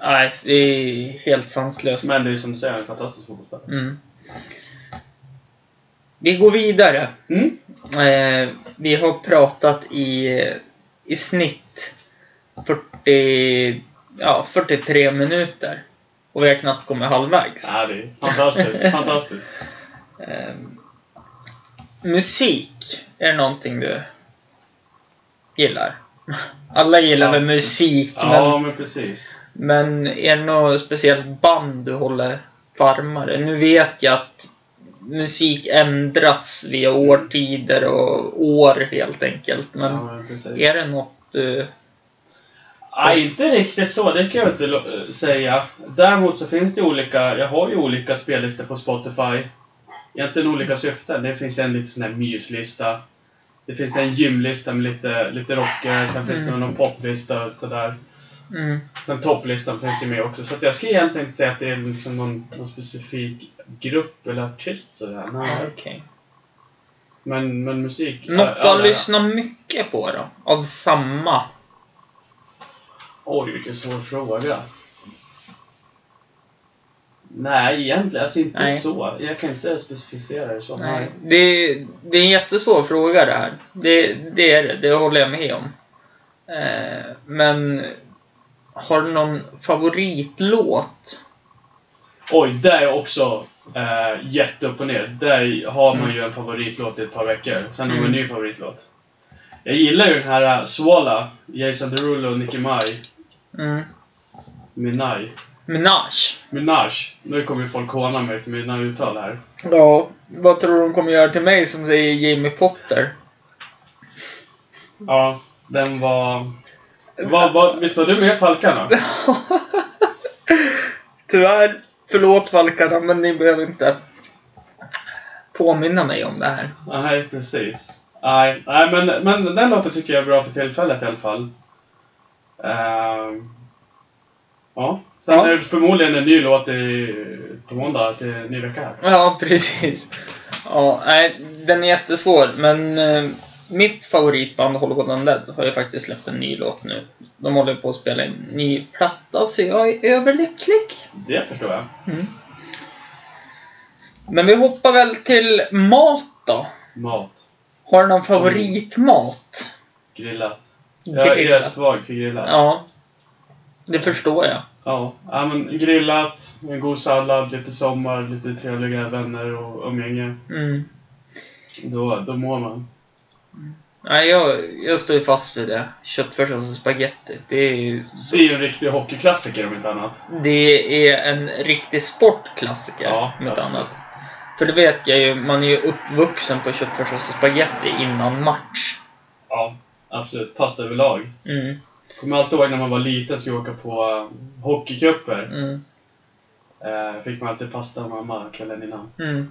nej, det är helt sanslöst. Men det är som du säger, han är en fantastisk fotbollsspelare. Mm. Vi går vidare. Mm. Eh, vi har pratat i, i snitt 40, ja, 43 minuter. Och vi har knappt kommit halvvägs. Ja, det är fantastiskt. <laughs> fantastiskt. Eh, musik, är det någonting du gillar? Alla gillar Ja. väl musik, Ja, men, precis. men är det något speciellt band du håller varmare? Nu vet jag att musik ändrats via årtider och år helt enkelt. Men ja, men är det något du... Nej, inte riktigt så. Det kan jag inte säga. Däremot så finns det olika... Jag har ju olika spellistor på Spotify. Egentligen olika syften. Det finns en lite sån här myslista. Det finns en gymlista med lite, lite rockare. Sen finns det Mm. någon poplista och sådär. Mm, Sen topplistan finns ju med också. Så jag ska egentligen inte säga att det är liksom någon, någon specifik grupp eller artist sådär. Nej. okej. Men, men musik... Något du har lyssnat mycket på då? Av samma? Oj, vilken svår fråga. Nej, egentligen. Alltså inte Nej. så. Jag kan inte specificera det så. Nej. Det, det är en jättesvår fråga det här. Det, det är det, det håller jag med om. Eh, men har du någon favoritlåt? Oj, där är också eh, jätte upp och ner. Där har man ju en favoritlåt i ett par veckor. Sen har man en Mm. ny favoritlåt. Jag gillar ju den här uh, Swalla, Jason Derulo och Nicki Maj. Mm. Minaj. Minaj? Minaj. Nu kommer ju folk håna mig för mina uttal här. Ja, vad tror du de kommer göra till mig som säger Jamie Potter? Ja, den var... Vad, vad, visst var du med Falkarna? <laughs> Tyvärr Förlåt Valkarna, men ni behöver inte påminna mig om det här. Nej, precis. Nej, nej men, men den låten tycker jag är bra för tillfället i alla fall. Ehm, ja. Sen Ja. är det förmodligen en ny låt i, på måndag till ny vecka här. Ja, <laughs> precis. Ja, nej, den är jättesvår, men eh, mitt favoritband Hollywood Undead har ju faktiskt släppt en ny låt nu. De håller på att spela en ny platta, så jag är överlycklig. Det förstår jag. Men vi hoppar väl till mat då. Mat. Har du någon favoritmat? Grillat. Jag är Grillat. svag för grillat. Ja. Det förstår jag. Ja, ja men grillat, en god sallad, lite sommar, lite trevliga vänner och umgänge. Mm. Då, då mår man. Nej, jag, jag står ju fast vid det. Köttfärssås och spagetti. Det är, Det är ju en riktig hockeyklassiker om inte annat. det är en riktig sportklassiker, Ja, om inte annat. För det vet jag ju, man är ju uppvuxen på köttfärssås och spagetti innan match. Ja, absolut. Pasta överlag. Mm, Kommer alltid ihåg när man var liten skulle åka på uh, hockeycuper. mm, Eh, fick man alltid pasta av mamma kvällen innan. mm.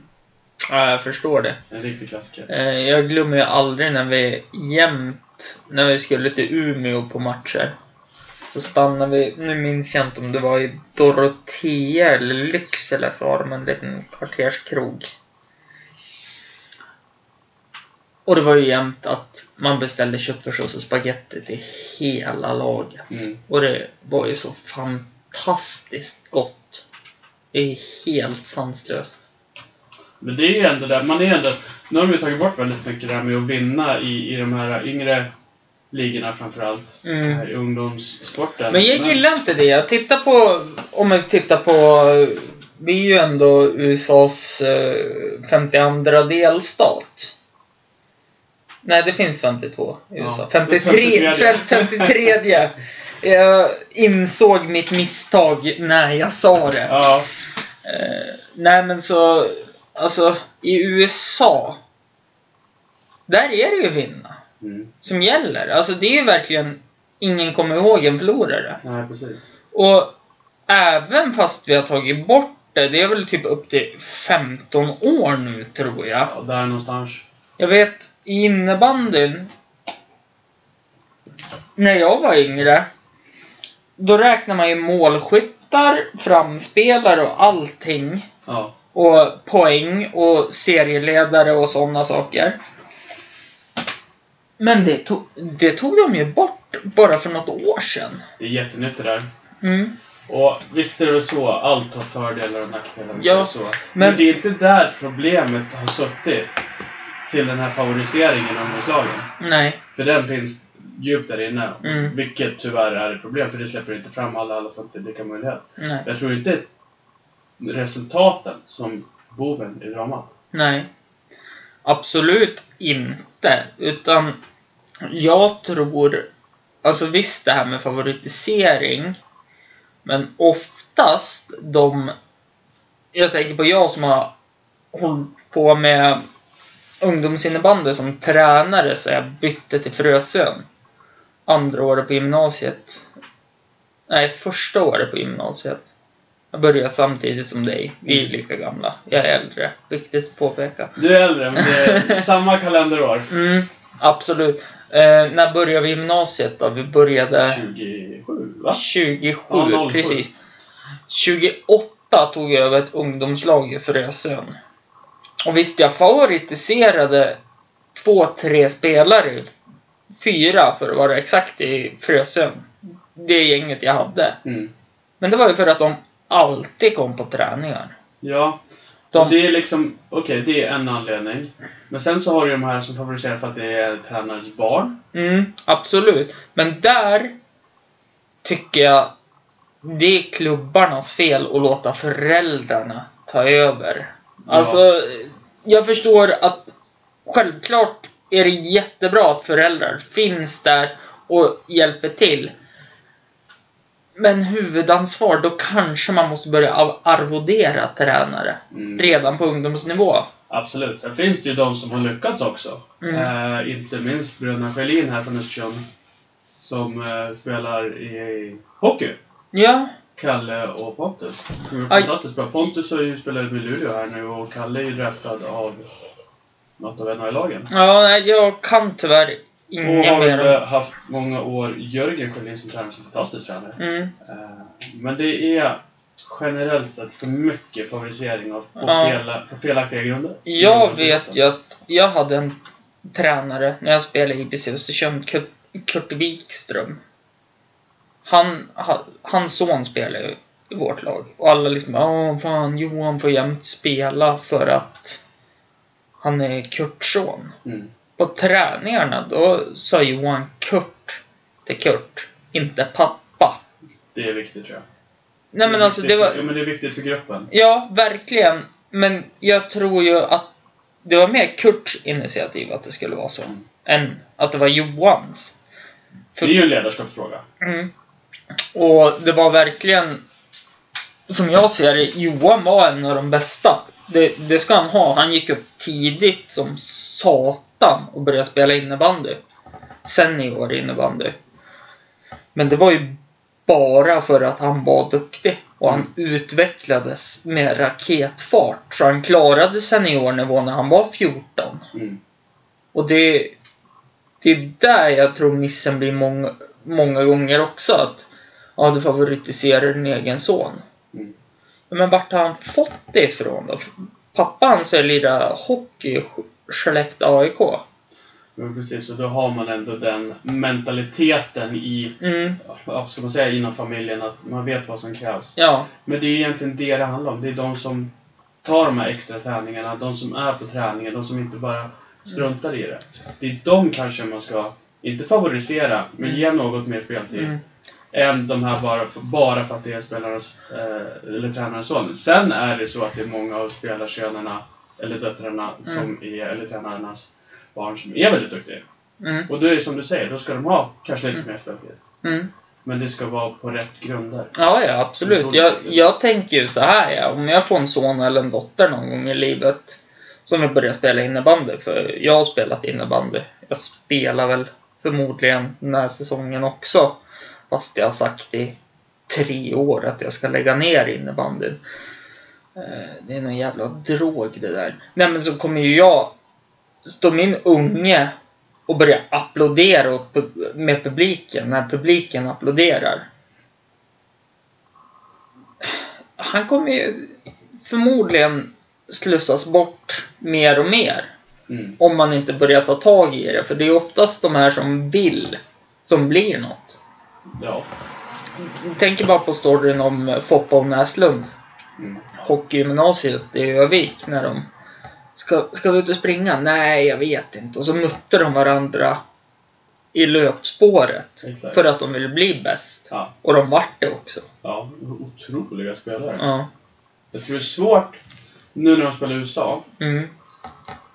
Ja, jag förstår det. En riktig klassiker. Eh, Jag glömmer ju aldrig när vi jämt, när vi skulle till Umeå på matcher. Så stannade vi, nu minns jag inte om det var i Dorotea eller Lycksele, så har de en liten kvarterskrog. Och det var ju jämt att man beställde köttfärssås och spagetti till hela laget. Mm. Och det var ju så fantastiskt gott. Det är helt sanslöst. Men det är ju ändå där, man är ändå... Nu har de ju tagit bort väldigt mycket det här med att vinna i, i de här yngre ligorna framförallt. Mm. Här I ungdomssporten. Men jag gillar inte det. Jag tittar på, om man tittar på, vi är ju ändå USAs eh, 52 delstat. Nej, det finns 52 i Ja, USA. 53, 53. 53. Jag insåg mitt misstag när jag sa det. Ja, Eh, nej, men så, alltså i USA, där är det ju vinna mm. som gäller. Alltså det är ju verkligen, ingen kommer ihåg en förlorare. nej precis. Och även fast vi har tagit bort det, det är väl typ upp till 15 år nu tror jag. Ja, där någonstans. Jag vet i innebandyn, när jag var yngre, då räknar man ju målskyttar, framspelare och allting. Ja. Och poäng och serieledare och sådana saker. Men det tog, det tog de ju bort bara för något år sedan. Det är jättenytt det där. Mm. Och visst är det så, allt har fördelar och nackdelar. Ja, så. Men, men- det är inte där problemet har suttit. Till den här favoriseringen av ungdomslagen. Nej. För den finns djupt där inne. Mm. Vilket tyvärr är ett problem, för det släpper inte fram alla alla inte lika möjlighet. Nej. Jag tror inte resultaten som boven i dramat. Nej. Absolut inte. Utan jag tror... Alltså visst det här med favoritisering. Men oftast de... Jag tänker på jag som har hållit på med ungdomsinnebandy som tränare så jag bytte till Frösön. Andra året på gymnasiet. Nej, första året på gymnasiet. Jag började samtidigt som dig. Vi är lika gamla. Jag är äldre. Viktigt att påpeka. Du är äldre, men det är <laughs> samma kalenderår. Mm, absolut. Eh, när började vi gymnasiet då? Vi började 27, va? 27, Ja, 07. precis. 28 tog jag över ett ungdomslag i Frösön. Och visst, jag favoritiserade två, tre spelare. Fyra för att vara exakt i Frösön. Det gänget jag hade. Mm. Men det var ju för att de alltid kom på träningar. Ja. De- det är liksom, okej, det är en anledning. Men sen så har du de här som favoriserar för att det är tränarens barn. Mm, absolut. Men där tycker jag det är klubbarnas fel att låta föräldrarna ta över. Alltså, jag förstår att självklart är det jättebra att föräldrar finns där och hjälper till. Men huvudansvar, då kanske man måste börja arvodera tränare Mm. redan på ungdomsnivå. Absolut. Sen finns det ju de som har lyckats också. Mm. Eh, inte minst bröderna Schelin här från Östersund. Som eh, spelar i hockey. Ja, Kalle och Pontus. Aj. fantastiskt bra. Pontus har ju spelat med Luleå här nu och Kalle är ju draftad av något av NHL-lagen. Ja, nej, jag kan tyvärr Och har mer. haft många år Jörgen Sjölin som tränare, som fantastisk tränare. Mm. Eh, Men det är generellt sett för mycket favorisering av på, Ja. fel, på felaktiga grunder. Jag vet ju att jag hade en tränare när jag spelade i IBC Östersund, Kurt, Kurt Wikström. Han, ha- hans son spelade ju i vårt lag. Och alla liksom Åh fan, Johan får jämt spela för att han är Kurts son. Mm. På träningarna, då sa Johan Kurt till Kurt, inte pappa. Det är viktigt tror jag. Nej men är alltså det var... för- Ja, men det är viktigt för gruppen. Ja, verkligen. Men jag tror ju att det var mer Kurts initiativ att det skulle vara så. Mm. Än att det var Johans. För- Det är ju en ledarskapsfråga. Mm. Och det var verkligen, som jag ser det, Johan var en av de bästa. Det, det ska han ha. Han gick upp tidigt som satan och började spela innebandy. Senior innebandy. Men det var ju bara för att han var duktig. Och han utvecklades med raketfart. Så han klarade seniornivå när han var 14. Mm. Och det, det är där jag tror missen blir många, många gånger också. Att ja, du favoritiserar din egen son. Mm. Ja, Men vart har han fått det ifrån då? Pappa hans är lira hockey i Sk- Skellefteå AIK. Men precis, och då har man ändå den mentaliteten i, Mm, ja, vad ska man säga, inom familjen att man vet vad som krävs. ja. Men det är egentligen det det handlar om. Det är de som tar de här extra träningarna, de som är på träningen, de som inte bara struntar i det. Det är de kanske man ska, inte favorisera, men ge något mer speltid. Mm. Än de här bara för, bara för att det är spelarens, eh, eller tränarens son. Sen är det så att det är många av spelarkönerna, eller döttrarna, som är, eller tränarnas barn som är väldigt duktiga. Mm, Och då är det som du säger, då ska de ha kanske lite mer speltid. mm. Men det ska vara på rätt grunder. Ja, ja, absolut. Jag, jag tänker ju så här, ja. Om jag får en son eller en dotter någon gång i livet som vill börja spela innebandy, för jag har spelat innebandy. Jag spelar väl förmodligen den här säsongen också. Fast jag har sagt i tre år att jag ska lägga ner innebandyn. Eh, Det är någon jävla drog det där. Nej men så kommer ju jag stå min unge och börja applådera åt, med publiken när publiken applåderar. Han kommer ju förmodligen slussas bort mer och mer. Mm. Om man inte börjar ta tag i det. För det är oftast de här som vill som blir något. Ja. Tänk bara på storyn om Foppa och Näslund. Mm. Hockeygymnasiet i Övik när de ska, ska vi ut och springa? Nej, jag vet inte. Och så mötte de varandra i löpspåret. Exakt. För att de ville bli bäst. Ja. Och de vart det också. Ja, otroliga spelare. Ja. Jag tror det är svårt, nu när de spelar i USA, Mm.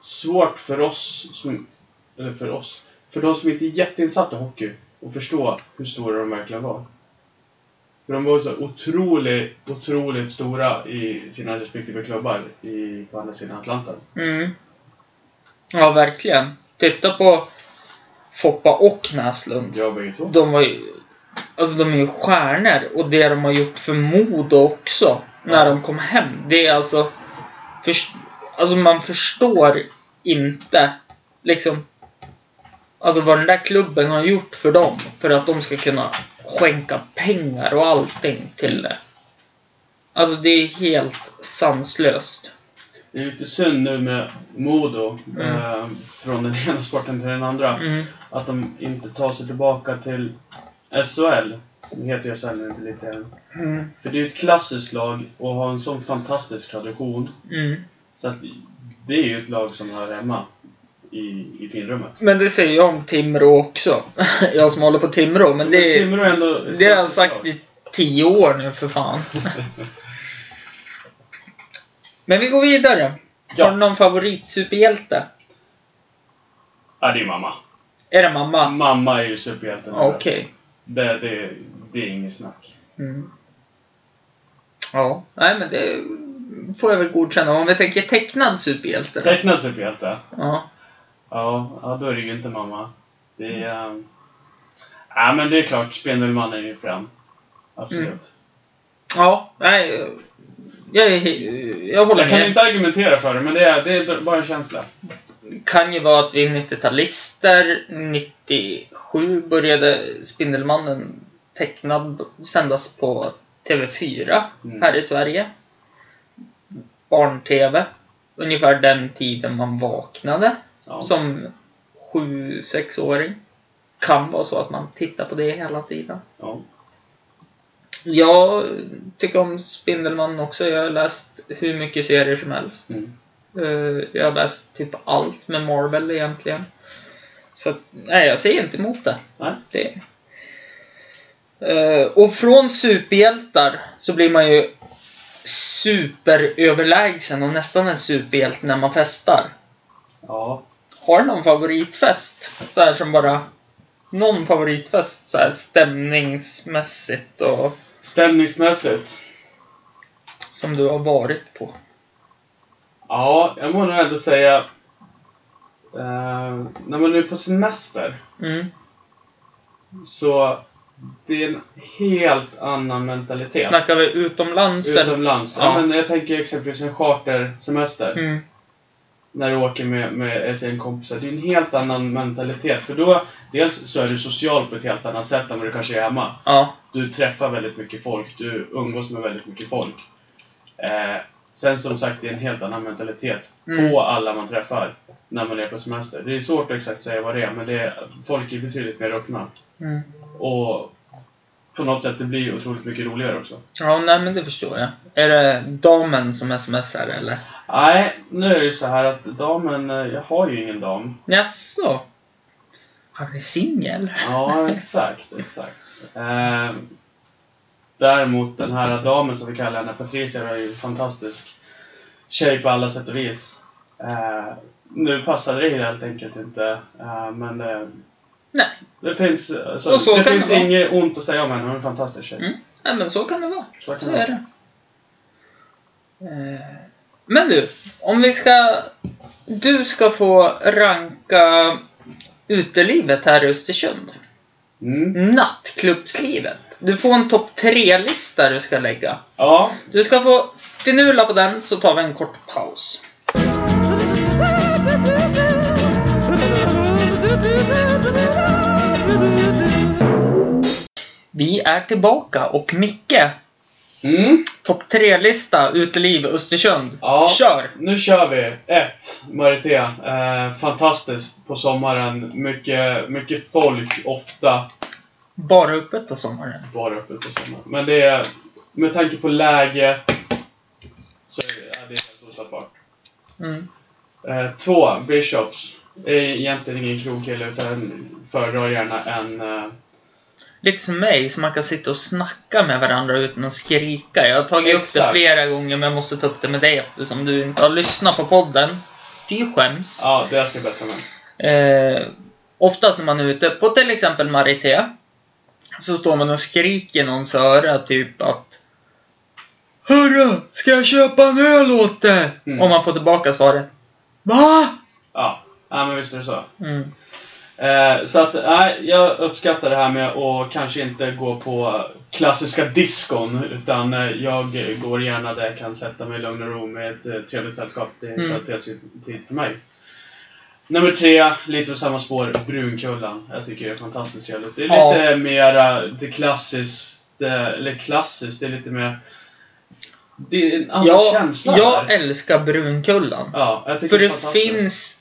svårt för oss som, eller för oss, för de som inte är jätteinsatta i hockey, att förstå hur stora de verkligen var. För de var så otroligt, otroligt stora i sina respektive klubbar i, på andra sidan Atlanten. Mm. Ja, verkligen. Titta på Foppa och Näslund. Ja, bägge två. De var ju... Alltså de är ju stjärnor. Och det de har gjort för Modo också. När de kom hem. Det är alltså... Först, alltså man förstår inte liksom... Alltså vad den där klubben har gjort för dem. För att de ska kunna skänka pengar och allting till det. Alltså det är helt sanslöst. Det är lite synd nu med Modo, Mm. eh, från den <laughs> ena sporten till den andra, Mm. att de inte tar sig tillbaka till SHL. Det heter ju SHL nu, inte Elitserien. Mm. För det är ju ett klassiskt lag och har en sån fantastisk tradition. Mm. Så att det är ju ett lag som hör hemma i, i finrummet. Men det säger jag om Timrå också. <laughs> jag som håller på Timrå, men det, Timrå är ändå det har jag sagt i tio år nu för fan. <laughs> men vi går vidare. Ja. Har du någon favoritsuperhjälte? Ja, det är mamma. Är det mamma? Mamma är ju superhjälten. Okej. Det, det, det är inget snack. Mm. Ja, nej men det får jag väl godkänna. Om vi tänker tecknad superhjälte då? Tecknad superhjälte? Ja. Ja, ja, då är det ju inte mamma. Det är... ähm, Ja, men det är klart, Spindelmannen är ju fram. Absolut. Ja, nej. Jag, är- jag håller Jag kan med. inte argumentera för det, men det är, det är bara en känsla. kan ju vara att vi är 90-talister. 97 började Spindelmannen tecknad sändas på TV4 Mm. här i Sverige. Barn-TV. Ungefär den tiden man vaknade Ja. som 7-6-åring. Kan vara så att man tittar på det hela tiden. Ja. Jag tycker om Spindelmannen också. Jag har läst hur mycket serier som helst. Mm. Eh, Jag har läst typ allt med Marvel egentligen. Så nej, jag ser inte emot det. Nej. det. Eh, Och från superhjältar så blir man ju superöverlägsen och nästan en superhjälte när man festar. Ja. Har du någon favoritfest? Så här som bara... Någon favoritfest så här stämningsmässigt och Stämningsmässigt. som du har varit på. Ja, jag må nog ändå säga... Eh, när man är på semester Mm. så det är en helt annan mentalitet. Snackar vi utomlands? Utomlands. Ja. Ja. men jag tänker exempelvis en chartersemester. Mm. När du åker med, med ett gäng kompisar. Det är en helt annan mentalitet. För då, dels så är du social på ett helt annat sätt än vad du kanske är hemma. Ja. Du träffar väldigt mycket folk. Du umgås med väldigt mycket folk. Eh, sen som sagt, det är en helt annan mentalitet Mm. på alla man träffar när man är på semester. Det är svårt att exakt säga vad det är, men det är, folk är betydligt mer öppna. Mm. Och på något sätt, det blir otroligt mycket roligare också. Ja, nej men det förstår jag. Är det damen som smsar eller? Nej, nu är det ju så här att damen, eh, jag har ju ingen dam. Jaså? Han är singel? Ja, exakt, exakt. Eh, däremot den här damen som vi kallar henne, Patricia, är ju fantastisk tjej på alla sätt och vis. Eh, nu passade det helt enkelt inte, eh, men eh, Nej. det finns, alltså, Och så det kan finns det vara. inget ont att säga om henne. Hon är en fantastisk tjej. Mm. Nej men så kan det vara. Så kan Så det är det. Eh, Men du, om vi ska... Du ska få ranka utelivet här i Östersund. Mm. Nattklubbslivet. Du får en topp tre-lista du ska lägga. Ja, Du ska få finula på den, så tar vi en kort paus. Vi är tillbaka och Micke, mm. topp tre-lista, uteliv, Östersund. Ja. Kör! Nu kör vi! 1. Marité. Eh, fantastiskt på sommaren. Mycket, mycket folk, ofta. Bara öppet på sommaren. Bara uppe på sommaren. Men det är, med tanke på läget, så är det, helt oslagbart. Mm. Eh, två, Bishops. Är egentligen ingen krogkille, utan föredrar gärna en... Eh, Lite som mig, så man kan sitta och snacka med varandra utan att skrika. Jag har tagit upp Exakt. det flera gånger, men jag måste ta upp det med dig eftersom du inte har lyssnat på podden. Fy skäms. ja, det ska jag bättra med. Eh, oftast när man är ute på till exempel Marité så står man och skriker någons öra typ att Hörru! Ska jag köpa en öl åt dig? Mm. Och man får tillbaka svaret Va? Ja, ja men visst är det så. Mm. Eh, så att, nej, jag uppskattar det här med att kanske inte gå på klassiska diskon, utan eh, jag går gärna där jag kan sätta mig i lugn och ro med ett eh, trevligt sällskap. Det är Mm. kvalitetstid för mig. Nummer tre, lite på samma spår, Brunkullan. Jag tycker det är fantastiskt trevligt. Det är Ja. lite mera det klassiskt, eh, eller klassiskt, det är lite mer... Det är en annan Jag, känsla jag där. älskar Brunkullan. Ja, jag tycker För det det finns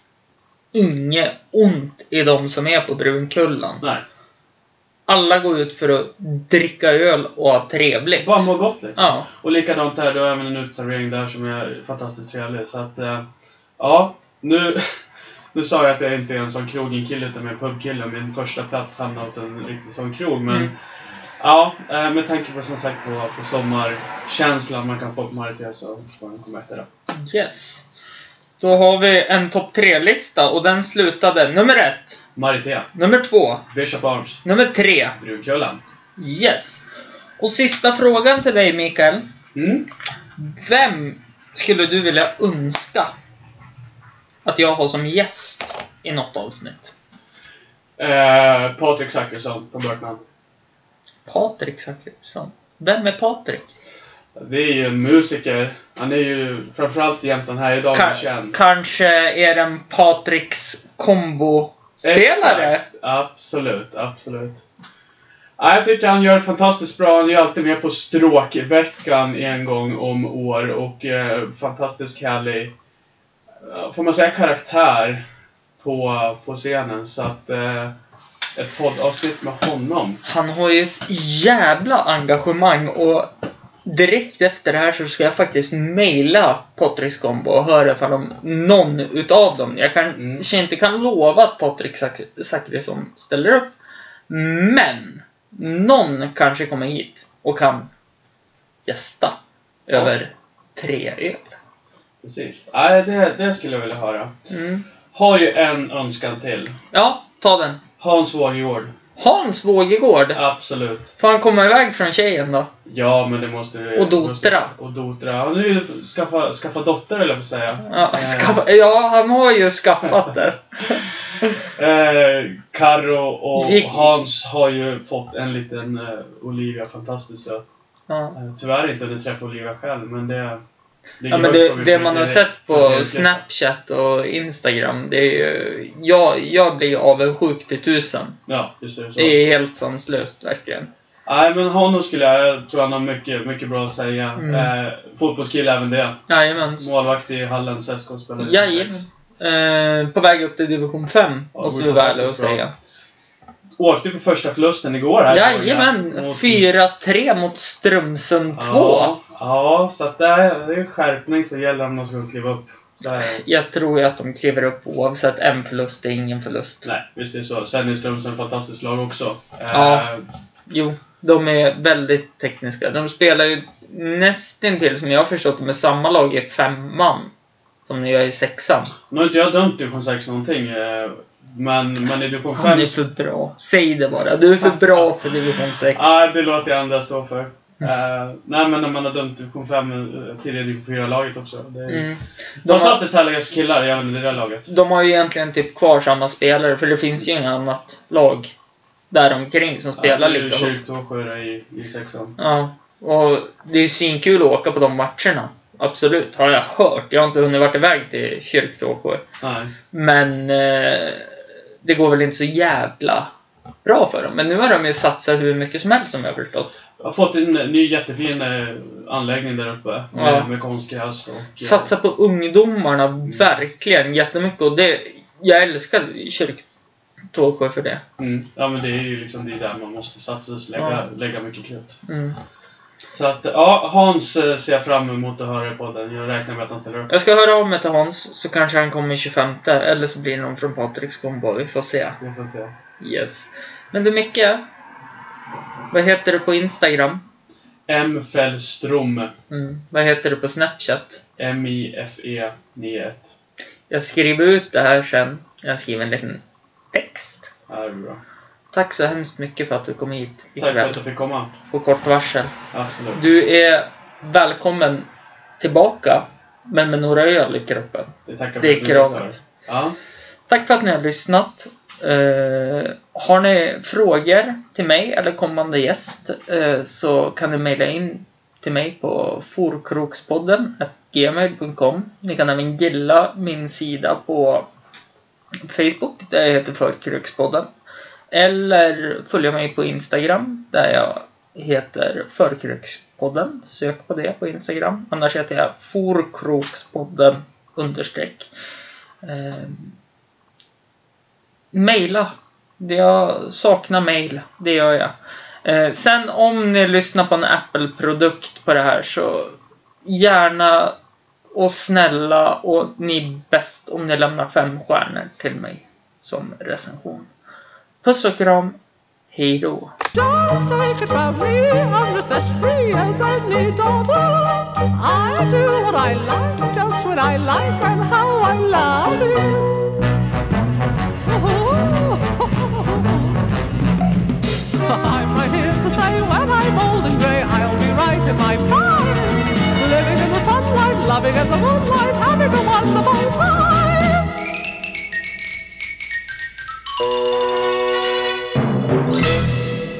inget ont i de som är på Brunkullan. Nej, Alla går ut för att dricka öl och ha trevligt. bara må gott liksom. Ja. Och likadant där, då har jag en uteservering där som är fantastiskt trevlig. Så att, eh, ja, nu, <laughs> nu sa jag att jag inte är en sån krogenkille utan mer pubkille. Min första plats hamnade åt en riktig sån krog. Men Mm. ja, eh, med tanke på som sagt på, på sommarkänslan man kan få på Marité så får den komma efter det. Yes. Då har vi en topp tre-lista och den slutade nummer ett, Marité, nummer två, Bishop Arms, nummer tre. Brunkullan. Yes. Och sista frågan till dig Mikael. Mm. Vem skulle du vilja önska att jag har som gäst i något avsnitt? Eh, Patrik Zackrisson från Burtman. Patrik Zackrisson. Vem är Patrik? Det är ju en musiker. Han är ju framförallt egentligen här idag Ka- känd. kanske är den Patriks kombo-spelare? Exakt. Absolut, absolut. Ja, jag tycker han gör fantastiskt bra. Han är ju alltid med på stråkveckan en gång om år och eh, fantastiskt härlig, får man säga, karaktär på, på scenen. Så att eh, ett poddavsnitt med honom. Han har ju ett jävla engagemang och direkt efter det här så ska jag faktiskt mejla Patriks kombo och höra ifall de, någon utav dem, jag Mm. kanske inte kan lova att Patrik Zack- Zackrisson ställer upp, men någon kanske kommer hit och kan gästa Ja. över tre öl. Precis. Nej, det, det skulle jag vilja höra. Mm. Har ju en önskan till. Ja, ta den. Hans Wågegård. Hans Vågegård. Absolut. Får han komma iväg från tjejen då? Ja, men det måste. Och Dotra. måste- Och Dotra. Har ju skaffa, skaffa dotter, eller på att säga. Ja, Eh, skaffa, ja, han har ju skaffat det. <laughs> Eh, Karo och Gick- Hans har ju fått en liten eh, Olivia, fantastiskt söt. Ja. Eh, tyvärr inte hunnit träffa Olivia själv, men det... Ja, men det, det man har sett på Snap Snapchat och Instagram, det är ju... Jag, jag blir avundsjuk till tusen. Ja, just det. Så. Det är helt sanslöst, verkligen. Nej, men honom skulle jag... Jag tror han har mycket, mycket bra att säga. Mm. Eh, fotbollskille även det. Jajamän. Målvakt i spelade i Jajamän. Eh, på väg upp till division 5, Ja, måste vi vara ärliga och säga. Åkte på första förlusten igår här. Jajamän! Mot- 4-3 mot Strömsund 2. Ja, ja, så att det är, det är skärpning så gäller om de ska kliva upp. Jag tror ju att de kliver upp oavsett. En förlust är ingen förlust. Nej, visst är det så. Sen är Strömsund ett fantastiskt lag också. Ja. Eh, Jo, de är väldigt tekniska. De spelar ju nästintill, som jag har förstått med samma lag i femman. Som ni gör i sexan. nu har inte jag dömt division 6 någonting. Men, men i division 5... Han är för bra. Säg det bara. Du är för bra för division 6. Nej, det låter jag andra stå för. Eh, nej, men när man har dömt division 5 eh, tidigare division 4-laget också. Det är Mm. De, har, fantastiskt härliga killar även i det där laget. de har ju egentligen typ kvar samma spelare, för det finns ju inget annat lag där omkring som spelar ja, lika högt. Kyrktåsjö i, i sexan. Ja, och det är svinkul att åka på de matcherna. Absolut, har jag hört. Jag har inte hunnit varit iväg till Kyrktåsjö. Nej. Men eh, det går väl inte så jävla bra för dem. Men nu har de ju satsat hur mycket som helst som jag har förstått. Jag har fått en ny jättefin eh, anläggning där uppe. Med, Ja. med konstgräs och... eh, Satsa på ungdomarna, verkligen jättemycket. Och det, jag älskar Kyrktåsjö för det. Mm. Ja, men det är ju liksom det är där man måste satsa lägga, Ja. lägga mycket krut. Mm. Så att, ja, Hans eh, ser jag fram emot att höra på den. Jag räknar med att han ställer upp. Jag ska höra av mig till Hans, så kanske han kommer 25. Eller så blir det någon från Patriks kombo. Vi får se. Vi får se. Yes. Men du Micke, vad heter du på Instagram? M. Fällström. Mm. Vad heter du på Snapchat? M-I-F-E 91. Jag skriver ut det här sen. Jag skriver en liten text. Ja, det är bra. Tack så hemskt mycket för att du kom hit Tack för ikväll att du fick komma. på kort varsel. Absolut. Du är välkommen tillbaka, men med några öl i kroppen. Det tackar Det är kravet. Ja. Tack för att ni har lyssnat. Eh, har ni frågor till mig eller kommande gäst eh, så kan ni mejla in till mig på forkrokspodden gmail.com. Ni kan även gilla min sida på Facebook där jag heter Förkrukspodden. Eller följa mig på Instagram där jag heter Förkrukspodden. Sök på det på Instagram. Annars heter jag Forkrokspodden understreck. Eh, Maila. Jag saknar mail. Det gör jag. Eh, sen om ni lyssnar på en Apple-produkt på det här så gärna och snälla och ni är bäst om ni lämnar fem stjärnor till mig som recension. Puss och kram. Hej då. I'm just as free as any daughter. I do what I like, just I like, and how I love. <laughs> I'm right here to stay when I'm old and grey. I'll be right living in the sunlight, loving in the moonlight, having a wonderful time.